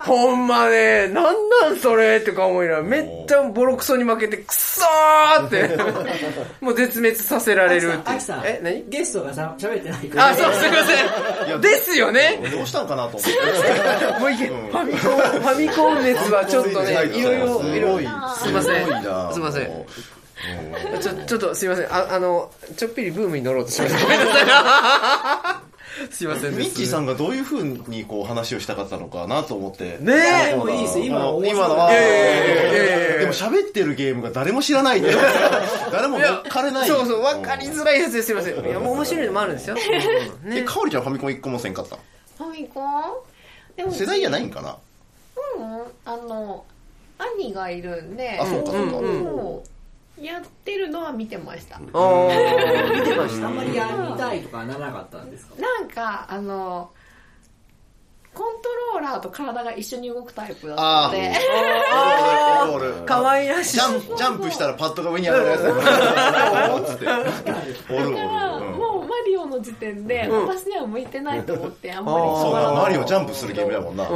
ほんまね、なんなんそれとか思いながら、めっちゃボロクソに負けて、くそーって、もう絶滅させられるってえ、何？ゲストがさ喋ってないからあ、そう、すいません。ですよね。どうしたんかなと思ってもういけ、ファミコン、ファミコン熱はちょっとね、いろいろ、いろいろ、すいません。すごいなすいません。ちょ、ちょっとすいません。あ、あの、ちょっぴりブームに乗ろうとしました。ごめんなさい。すいませんミッチーさんがどういう風にこう話をしたかったのかなと思って。ねえでもいいですよ今の今のは、でも喋ってるゲームが誰も知らないんで、誰も乗っかれない。そうそう、わかりづらいやつですいません。いや、もう面白いのもあるんですよ。え、ね。かおりちゃんファミコン一個もせんかった？ファミコン？でも世代じゃないんかな？うんあの兄がいるんであ、そうかそうか。やってるのは見てました。あー。見てました。あんまりやりたいとかならなかったんですか？なんかあのコントローラーと体が一緒に動くタイプだったあのであ、おるおるおる。可愛らしいジ。ャンプ、したらパッドが上に上がるやつ。るおる。だからうんもうマリオの時点でうん私には向いてないと思ってあんまりそうだ、マリオジャンプするゲームだもんな。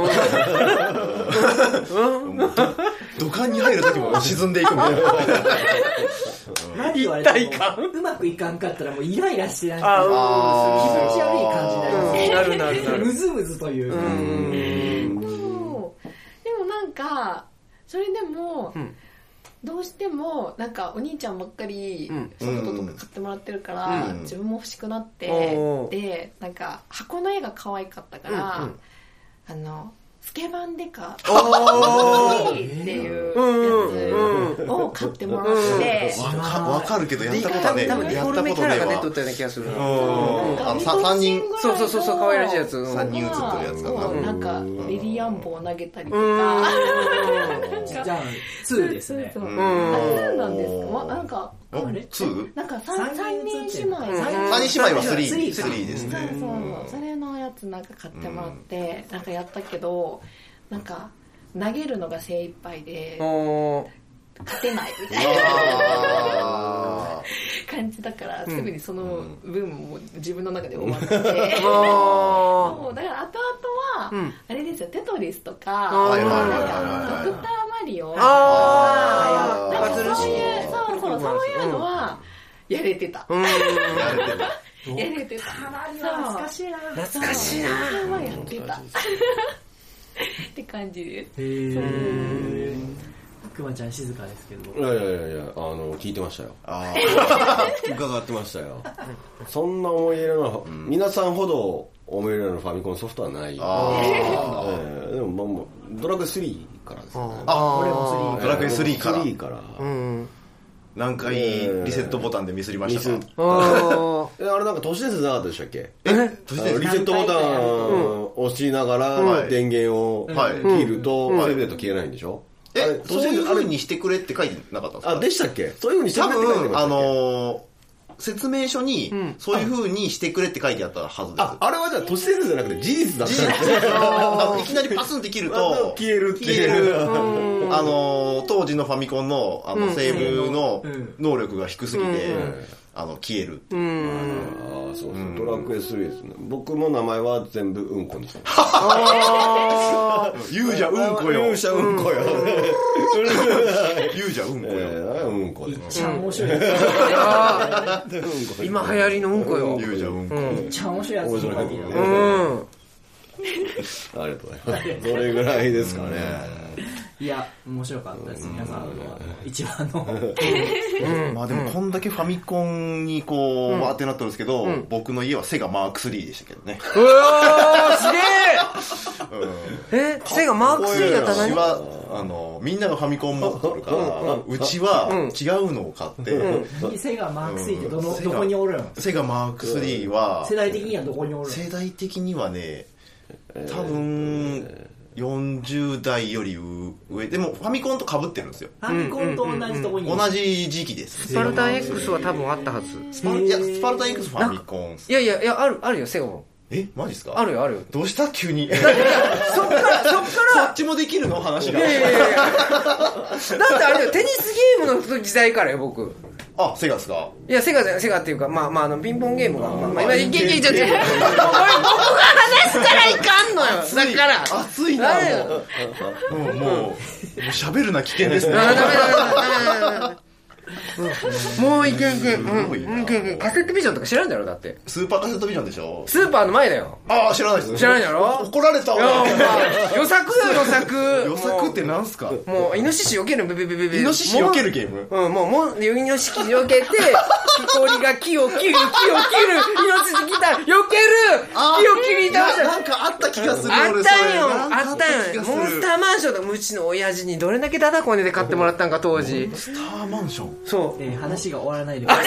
土管に入るときも沈んでいくみたいな。マリオは一体感うまくいかんかったらもうイライラしてなんあかー気持ち悪い感じになります。うん。なるなるなる。ムズムズというか。うん。そうでもなんかそれでも、うん。どうしてもなんかお兄ちゃんばっかりうん。ソフトとか買ってもらってるから、うん。自分も欲しくなって、でなんか箱の絵が可愛かったから、うん。うん。あのスケバンデカおー。っていううんやつを買ってもらって、わかるけど、やっでたことね。多分デやったフォルメキャラが出とったような気がする。うん。あの、さ三人、そうそうそうそう可愛らしいやつ。うん。三人映ってるやつかな。んかリリアンボを投げたりとうん。か、じゃあ2ですね。そうそうう。ん。あそうなんですか、ま、なんかお 2? なんか三三三人姉妹、うん。三人姉妹は3。スリー。3ですそうね。そう、それのやつなんか買ってもらって、なんかやったけどなんか投げるのが精一杯で勝てないみたいな。あ感じだから、ん。すぐにその分も自分の中で終わって、うだから後々は、うん。あれですよテトリスとか、なんはいかドクターマリオあー。なんかそういうそうそうそういうのはやれてた、うん。ー やれてるやれてた。懐かしいな。懐かしいな。それはやってた。って感じ。ですへえくまちゃん静かですけど。いやいやいやいや、あの、聞いてましたよ。あ 伺ってましたよ。そんな思い入れの、皆さんほど思い入れのファミコンソフトはない。あええでも、まあもう、ドラクエ3からですね。あ俺もドラクエ3から。3から。うん何回リセットボタンでミスりましたか？あれなんか都市伝説なかったでしたっけ？えあのリセットボタンを押しながはい。ら電源をはい。切ると、うん。セーブデート消えないんでしょ？え、そういうあれ風にしてくれって書いてなかったんですか？あ、でしたっけ？そういう風にして多くれって書いてましたっけ？のー、説明書にん、そういう風にしてくれって書いてあったはずです。あ、あれはじゃあ都市伝説じゃなくて事実だったん事です いきなりパスンって切ると、消える消え。る。あのー、当時のファミコンの、あの、セーブのうん。能力が低すぎて。ん、あの、消える。ーうんああ、そうそう、ドラクエ3ですね。僕も名前は全部うんこにしてます。あ言うじゃうんこよ。勇者うんこよ。言うじゃうんこよ。ええうんこでめっちゃ面白い今流行りのうんこよ言うじゃうんこ。めっちゃ面白いやつうん ありがとうございます。どれぐらいですかね。いや面白かったです。皆さんの一番の。まあでもこんだけファミコンにこう、わーってなったんですけど、僕の家はセガマーク3でしたけどね。うわーすげええセガマーク3だったうち何は、あの、みんながファミコン持ってるから、うちは違うのを買って、セガマーク3ってどのうん。どこにおるん？セガマーク3は世、代的にはどこにおるん？世代的にはね、多分、40代より上、でもファミコンと被ってるんですよ。ファミコンと同じとこに。同じ時期です。スパルタン X は多分あったはず。スパルいやスパルタン X ファミコン。いやいやいやあるあるよセガもえ、マジっすか？あるよあるよ。どうした？急に。そっからそっから。そっちもできるの？話が。い。やいやいやいや。だってあれだよテニスゲームの時代からよ僕あ、セガっすか？いや、セガじゃない、セガっていうか、まあまあ、あの、ピンポンゲームが、まあまあ、今、いけいけいけいけ、僕が話したらいかんのよ。だから。熱いな、もう。もう、喋るな危険ですね。ダメダメダメダメもういけいけ。うん、いけいけ。カセットビジョンとか知らんだろ、だって。スーパーカセットビジョンでしょ？スーパーの前だよ。ああ、知らないです。知らないだろ？怒られたいや、わ。お前、予作よ、予作。予作ってなんすか？もう、イノシシ避ける、ベベベベベ。イノシシ避けるゲーム？うん、もう、もう、イノシシ避けて、木こりが木を切る、木を切る、イノシシ来た、避ける木を切り倒した。なんかあった気がするあ俺ったんよそれなんかあったんよモンスターマンションとかうちの親父にどれだけダダこねで買ってもらったんか当時スターマンションそう。えー話が終わらないで。くださ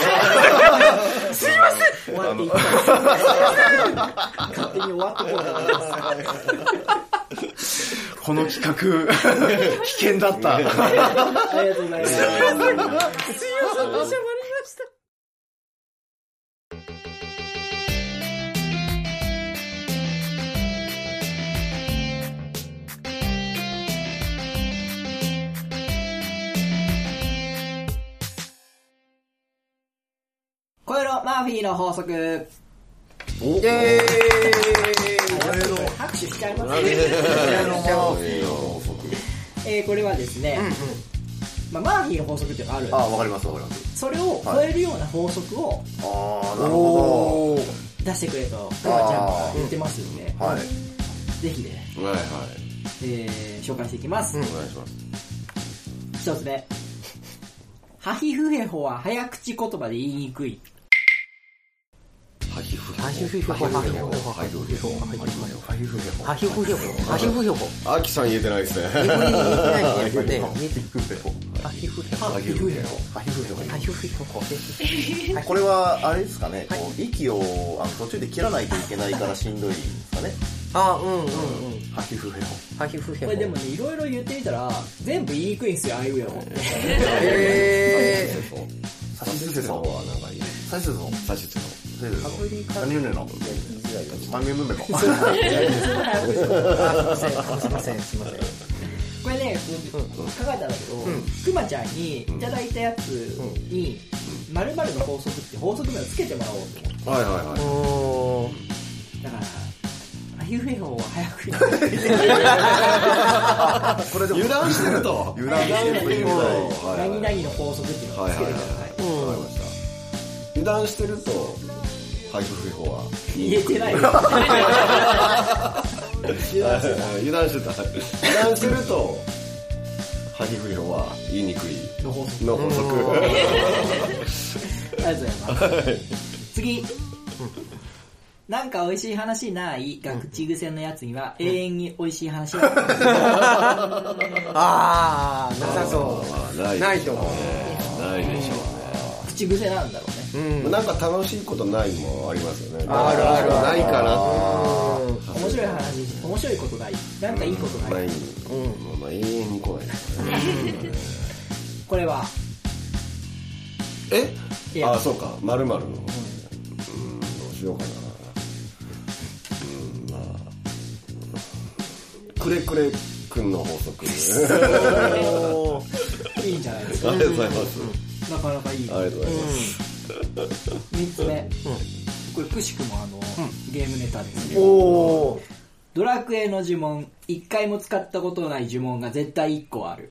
い。すいません。終わっていったら勝手に終わってこう。この企画 危険だった。ありがとうございます。すいませんフィーの法則。イエーイ。拍手しちゃいますマーフィーの法則。えーこれはですね、まあ、マーフィーの法則っていうのがある。ああわかりますわかります。それを超えるような法則をああなるほ出してくれとくまちゃんが言ってますんで、どはい。ぜひね、はいはい。えー紹介していきます、お願いします。一つ目。ハヒフヘホは早口言葉で言いにくいハヒフヘホ。ハヒフヘホハヒフヘホ。ハヒフヘホ。ハヒフヘホハヒフヘホハヒフヘホアキさん言えてない。ですね。言えてない。ねやっぱねハヒフヘホハヒフヘホハヒフヘホハヒフヒフヘホこれはあれですかね、息を途中で切らない。とい。けない。からしんどい。ですかね。あうんうんうんハヒフヘホ。ハヒフヘホこれでもねい。ろい。ろ言ってみたら全部言い。にくい。んですよあい。うえおってえサシスセソ。はなんかい。い。サシスセソ。サシスの。何言うのすいませんすいませんすいませんこれね、考えたんだけど、くまちゃんにいただいたやつに、〇〇の法則って法則名をつけてもらおうと思って。はいはいはい。おだから、あゆふえほを早く言これでも油断してると。油断してると何々の法則っていうのをつけてください。わかりました。油断してると、ハイフヘホは。言えてないよ。油断してた。油断してると、ハヒフヘホは言いにくいの法則。の法則。ありがとうございます。次。なんか美味しい話ない？が口癖のやつには永遠に美味しい話があーなさそなうないと思うないでしょ口癖なんだろうね。うね。なんか楽しいことないもありますよね。あるあるないかな。面白い話、面白いことない。なんかいいことない。ない。うん。まあ永遠に来ないね。これは、え？いやあ、そうか。まるまるの。うん、どうしようかな。うん、まあ。くれくれくんの法則。いいんじゃないですか。ありがとうございます。なかなかいい。ありがとうございます。三つ目。これくしくもあの、ゲームネタですけど、おードラクエの呪文、一回も使ったことのない呪文が絶対一個ある。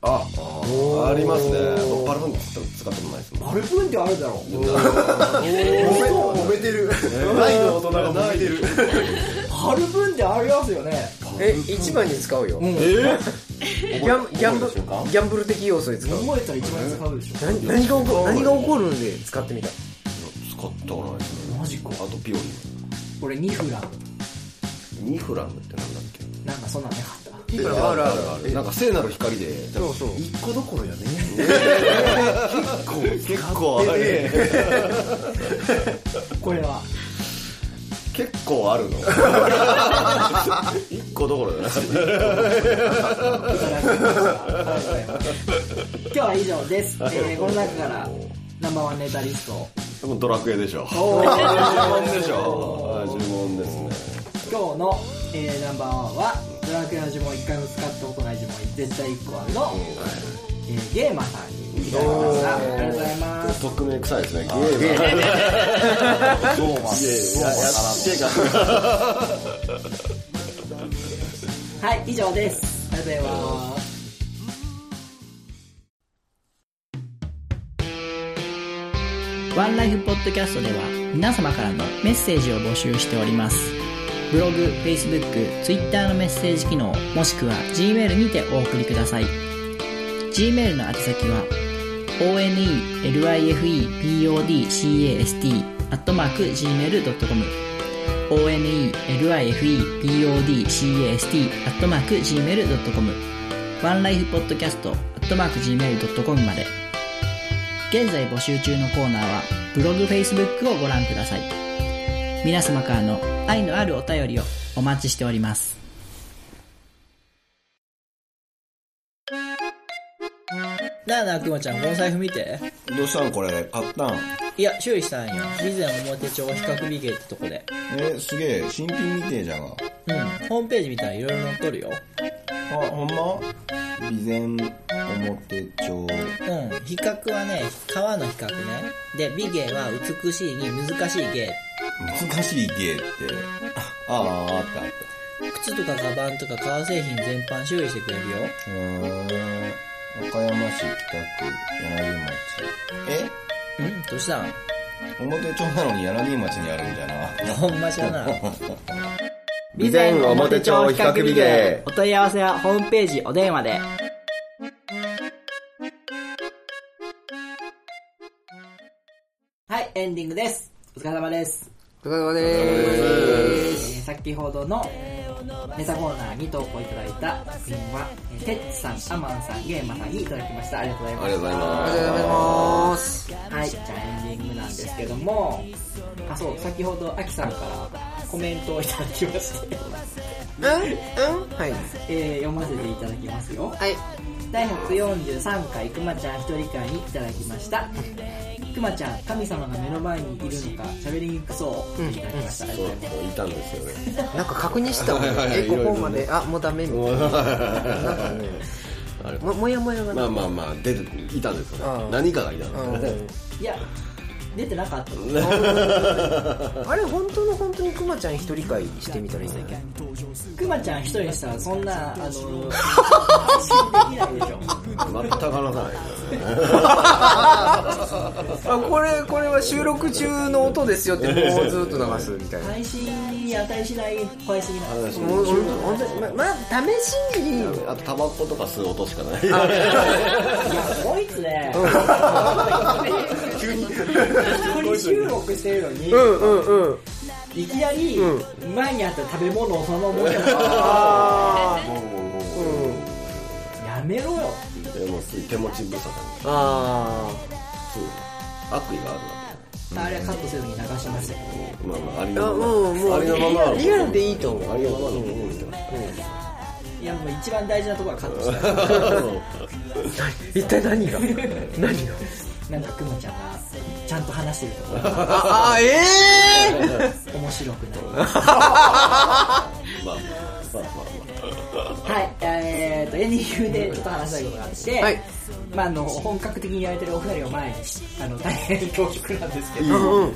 あ、ありますね。僕パルフォン使ったことないですもん。バルプンってあるだろう。揉めてる。大の大人が揉めてる。バルプンってありますよね。え一番に使うようん。ギャンギャンブギャンブル的要素で使う覚えたら一番使うでしょ。何何が起こ何が起こるんで使ってみた？使ったことないですね。マジか。あとピオリこれニフラン。ン。ニフラムってなんだっけ？なんかそんなんなかった。いくらあるあるあるなんか聖なる光で。そうそう一個どころやね。結構ある。これは、結構あるの。一個どころだな。今日は以上です。えー、この中から、ナンバーワンネタリスト、でもドラクエでしょ。呪文でしょ。あ呪文ですね。今日の、えー、ナンバーワンは、ドラクエの呪文一回も使ったことない呪文絶対1個あるの、えー、ゲーマーさんにいただきました。ありがとうございます。匿名臭いですね。ゲーム。ゲーム。どうも。はい、以上です。ありがとうございます。ワンライフポッドキャストでは皆様からのメッセージを募集しております。ブログ、Facebook、Twitter のメッセージ機能、もしくは Gmail にてお送りください。Gmail の宛先は onelifepodcast アットマーク gmail.com onelifepodcast アットマーク gmail.com ワンライフポッドキャストアットマーク gmail.com まで。現在募集中のコーナーはブログ、Facebook をご覧ください。皆様からの愛のあるお便りをお待ちしております。なあなあくまちゃんこの財布見て。どうしたんこれ買ったん？いや修理したんよ。備前表帳比較美芸ってとこで。えすげえ新品みてえじゃがうん。ホームページ見たらいろいろ載っとるよ。あほんま？備前表帳。うん。比較はね川の比較ね。で美芸は美しいに難しい芸。難しい芸って。ああああったあった。靴とかカバンとか革製品全般修理してくれるよ。うー。ん和歌山市北区柳町。え？うん？どうしたん？表町なのに柳町にあるんじゃな。ほんまじゃな 備前表帳比較美芸お問い合わせはホームページお電話で。はいエンディングです。お疲れ様です。お疲れ様でえす。ー先ほどのネタコーナーに投稿いただいた作品は、えーテッツさん、アマンさん、ゲーマさんにいただきました。ありがとうございます。ありがとうございあまりがとうございます。はい、じゃあエンディングなんですけども、あ、そう、先ほど、アキさんからコメントをいただきまして、うんうんはい。えー読ませていただきますよ。はい。第143回くまちゃん一人会にいただきました。くまちゃん、神様が目の前にいるのか喋りにくそう。いただきました。ありがとうございたんですよね。なんか確認したもんえ、ここまで、あ、もうダメみたいな。なんかね、ももやもやが。ねまあまあまあ出ていたんですよね。何かがいたうんんですね。いや、出てなかったの。あれ、本当の本当にクマちゃん一人会してみたらいいんだっけくまちゃん一人にしたらそんな、あの、できないでしょ。全く話さないあ、これ、これは収録中の音ですよって、もうずっと流すみたいな。配信に値しない怖いすぎない。もう、本当に、ま、まあ、試しに、あとタバコとか吸う音しかないいや、こいつね、一人収録してるのに、うんうんうん。いきなり、前にあった食べ物をそのまま持ってますあやめろよ。でも手持ち無沙汰にあ。あそう。悪意があるわあれはカットせずに流しましたけけまあまあありあ。あのまありのまま。リアルでいいと思う。ありのままの部分を見てまど、いやもう一番大事なところはカットした。一体何が？何が？なんかくまちゃんがちゃんと話してるところ。があ、あ、ええ面白くなる。まあまあまあまはい、えーと、エンディングでちょっと話したいことがあって、はい。まあ、あの、本格的にやれてるお二人を前に、あの、大変恐縮なんですけど、うんうん。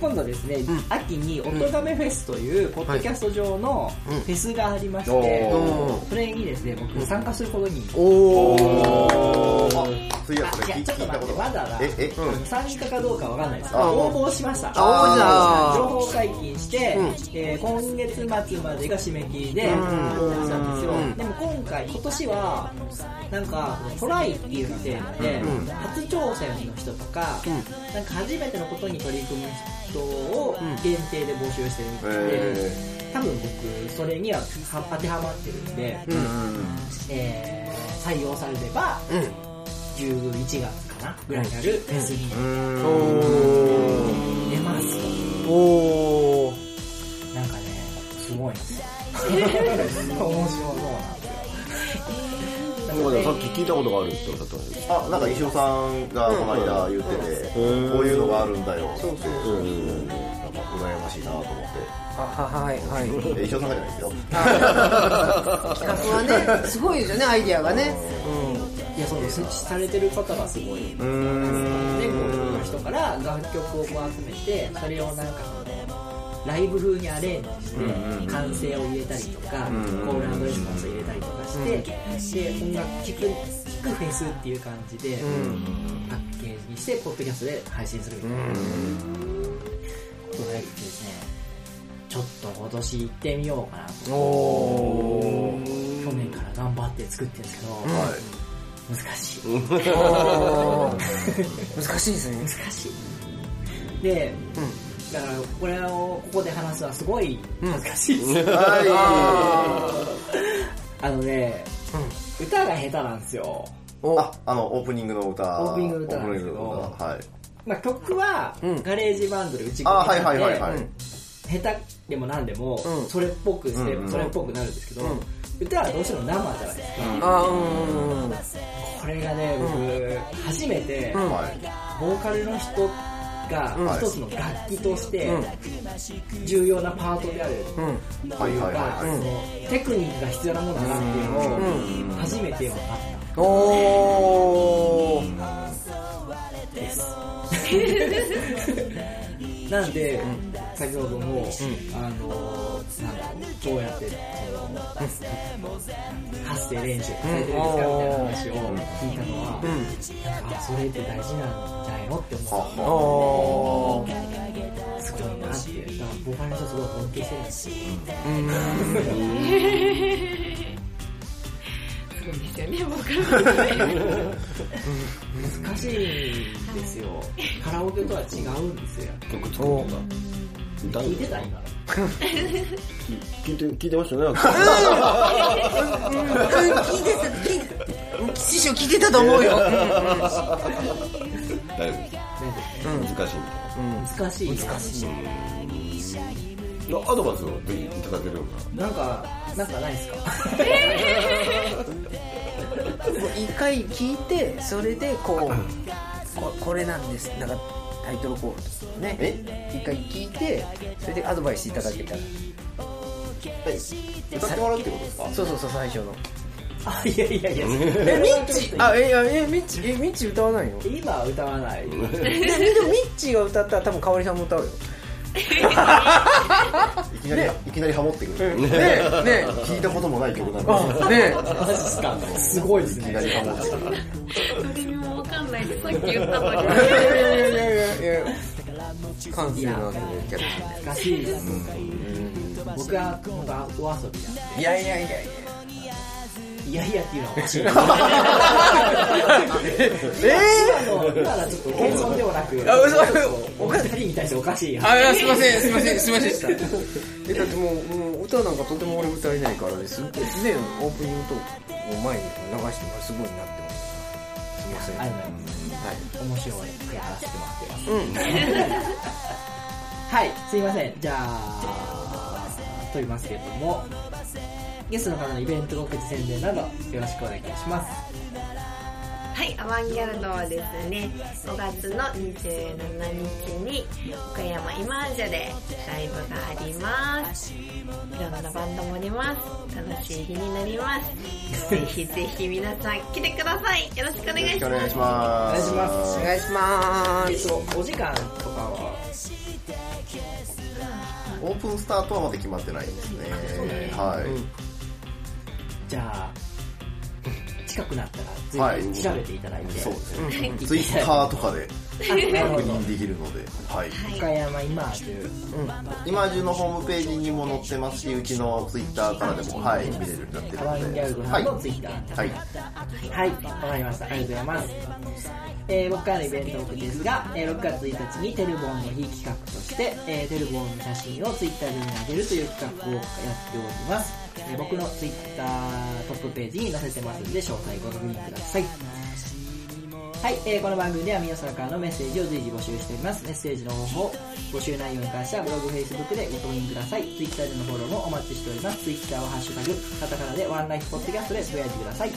今度ですね、秋に音亀フェスという、ポッドキャスト上のフェスがありまして、おそれにですね、僕参加することに、おー。そういやちょっと待って、まだだ、ええ？参加かどうかわかんないです。けど、あ応募しました。あ応募じゃあ情報解禁して、うん。えー今月末までが締め切りで、ん。応募したんですよ。うん。でも今回、今年は、なんか、トライっていうテーマで、うん初挑戦の人とか、うんなんか初めてのことに取り組む人を限定で募集してるみたいで、え多分僕、それにはは当てはまってるんで、えー採用されれば、うん。11月かなぐらいになるフェスにお出ますー。お。なんかね、すごいんですよ。面白そうな なんかさっき聞いたことがあるっておっしゃってましたあなんか石尾さんがこの間言ってて、こういうのがあるんだよそうそうそう、なんか羨ましいなと思って。あ、は、はい、はい。え石尾さんがじゃないですよ。企画はね、すごいですよね、アイディアがね。いや、その設置されてる方がすごい。全国の人から楽曲をこう集めて、それをなんかその、ライブ風にアレンジして歓声を入れたりとか、コールレスポンスを入れたりとかして、で音楽聴く聴くフェスっていう感じで、パッケージにしてポッドキャストで配信するみたいな、ことがですね。ちょっと今年行ってみようかなと。去年から頑張って作ってるんですけど、難しい。難しいですね。難しい。で、だからこれをここで話すのはすごい恥ずかしいです、あのね、歌が下手なんですよ。あ、あの、オープニングの歌。オープニングの歌なんですけど。オープニングの歌。はい。まあ、曲はうん。ガレージバンドで打ちあ、込みはいはいはいはい。下手でも何でもうん。それっぽくすれうんばそれっぽくなるんですけど、うん。歌はどうしても生じゃないですか、あーうん。うん。これがね僕、初めて。ボーカルの人がうん。一つの楽器としてうん。重要なパートである。うん。というかテクニックが必要なものだなっていうのを初めて分かっおー。たです。なんで、先ほども、あの、なんだろう、どうやって、その、発声練習されてるんですかみたいな話を聞いたのは、あ、それって大事なんないのって思っおーた。すごいな。って。だから、ボーカルの人すごい尊敬してるんですよ。すごいですよね、ボーカルの人難しいんですよ。カラオケとは違うんですよ。曲作るのか歌聞いてた今。聞いて聞いてましたね聞いてた聞いてた師匠聞いてたと思うよ大丈夫です難しい。み難しい。難しい。アドバイスをぜひい。ただけるようななんか、なんかない。ですかもう一回聞い。てそれでこうここれなんですなんかタイトルコールねえ一回聞い。てそれでアドバイスい。ただけたら歌ってもらうってことですかそうそうそう最初のあ、いやいやいや。えミッチ？あえあえミッチえミッチ歌わないの？今は歌わない。ででもミッチが歌ったら多分香織さんも歌うよいきなり、いきなりハモってくる。ねえねえ聞いたこともない曲なんであねえマジっすかすごいですいきなりね。ハモってくる。どれにもわかんないってさっき言ったのにいやいやいやいやいや感性のあるキャラ難しいです。僕は、本当はお遊びなんで。いやいやいやいやいやいやっていうのはおかしい。え今の、今のはちょっと謙遜ではなく、あ嘘お二人に対しておかしい。あすいませんすいませんすいませんでしたえだってもうもう歌なんかとても俺歌えないからですねオープニングトークを前に流してもすごいなってますすいませんありがとうございます。面白いくやらせてもらってます。はい、すいません。じゃあ、撮りますけれども、ゲストの方のイベント告知宣伝などよろしくお願いします。はい、アバンギャルドはですね、5月の27日に岡山今アジャでライブがあります。いろんなバンドもおります。楽しい日になります。ぜひぜひ皆さん来てください。よろしくお願いします。お願いします。お願いしますお願いしまえっすと、お時間とかは、オープンスタートはまだ決まってないですね。はい。じゃあ、近くなったはいらぜひ調べていただいて、そうですね。ツイッターとかで確。認できるので、はい。岡山今という、今中のホームページにも載ってますし、うちのツイッターからでも、はい、見れるようになってるので。はい。はい。はい、わかりました。ありがとうございます。えー僕からのイベント僕ですが、えー6月1日にテルボンの日企画として、えーテルボンの写真をツイッター上に上げるという企画をやっております。えー僕のツイッタートップページに載せてますんで、詳細ご確認ください。はい、えーこの番組では皆さんからのメッセージを随時募集しております。メッセージの方法、募集内容に関してはブログ、フェイスブックでご確認ください。ツイッターでのフォローもお待ちしております。ツイッターはハッシュタグ、カタカナでワンライフポッドキャストでつぶやいてください。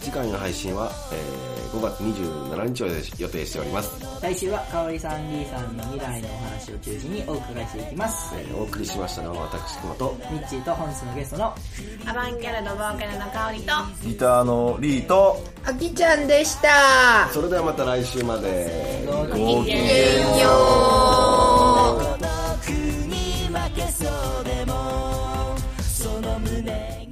次回の配信は、えー5月27日を予定しております、来週はかおりさん、リーさんの未来のお話を中心にお伺いしていきます。えーお送りしましたのは私熊とミッチーと本日のゲストのアバンギャルドボーカルの香りと、ギターのリーと、あきちゃんでした。それではまた来週まで。ごきげんよう。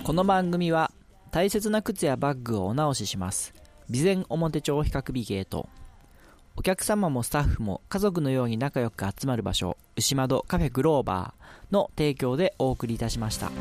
この番組は大切な靴やバッグをお直しします。備前表帳比較美芸と。お客様もスタッフも家族のように仲良く集まる場所牛窓カフェグローバーの提供でお送りいたしました。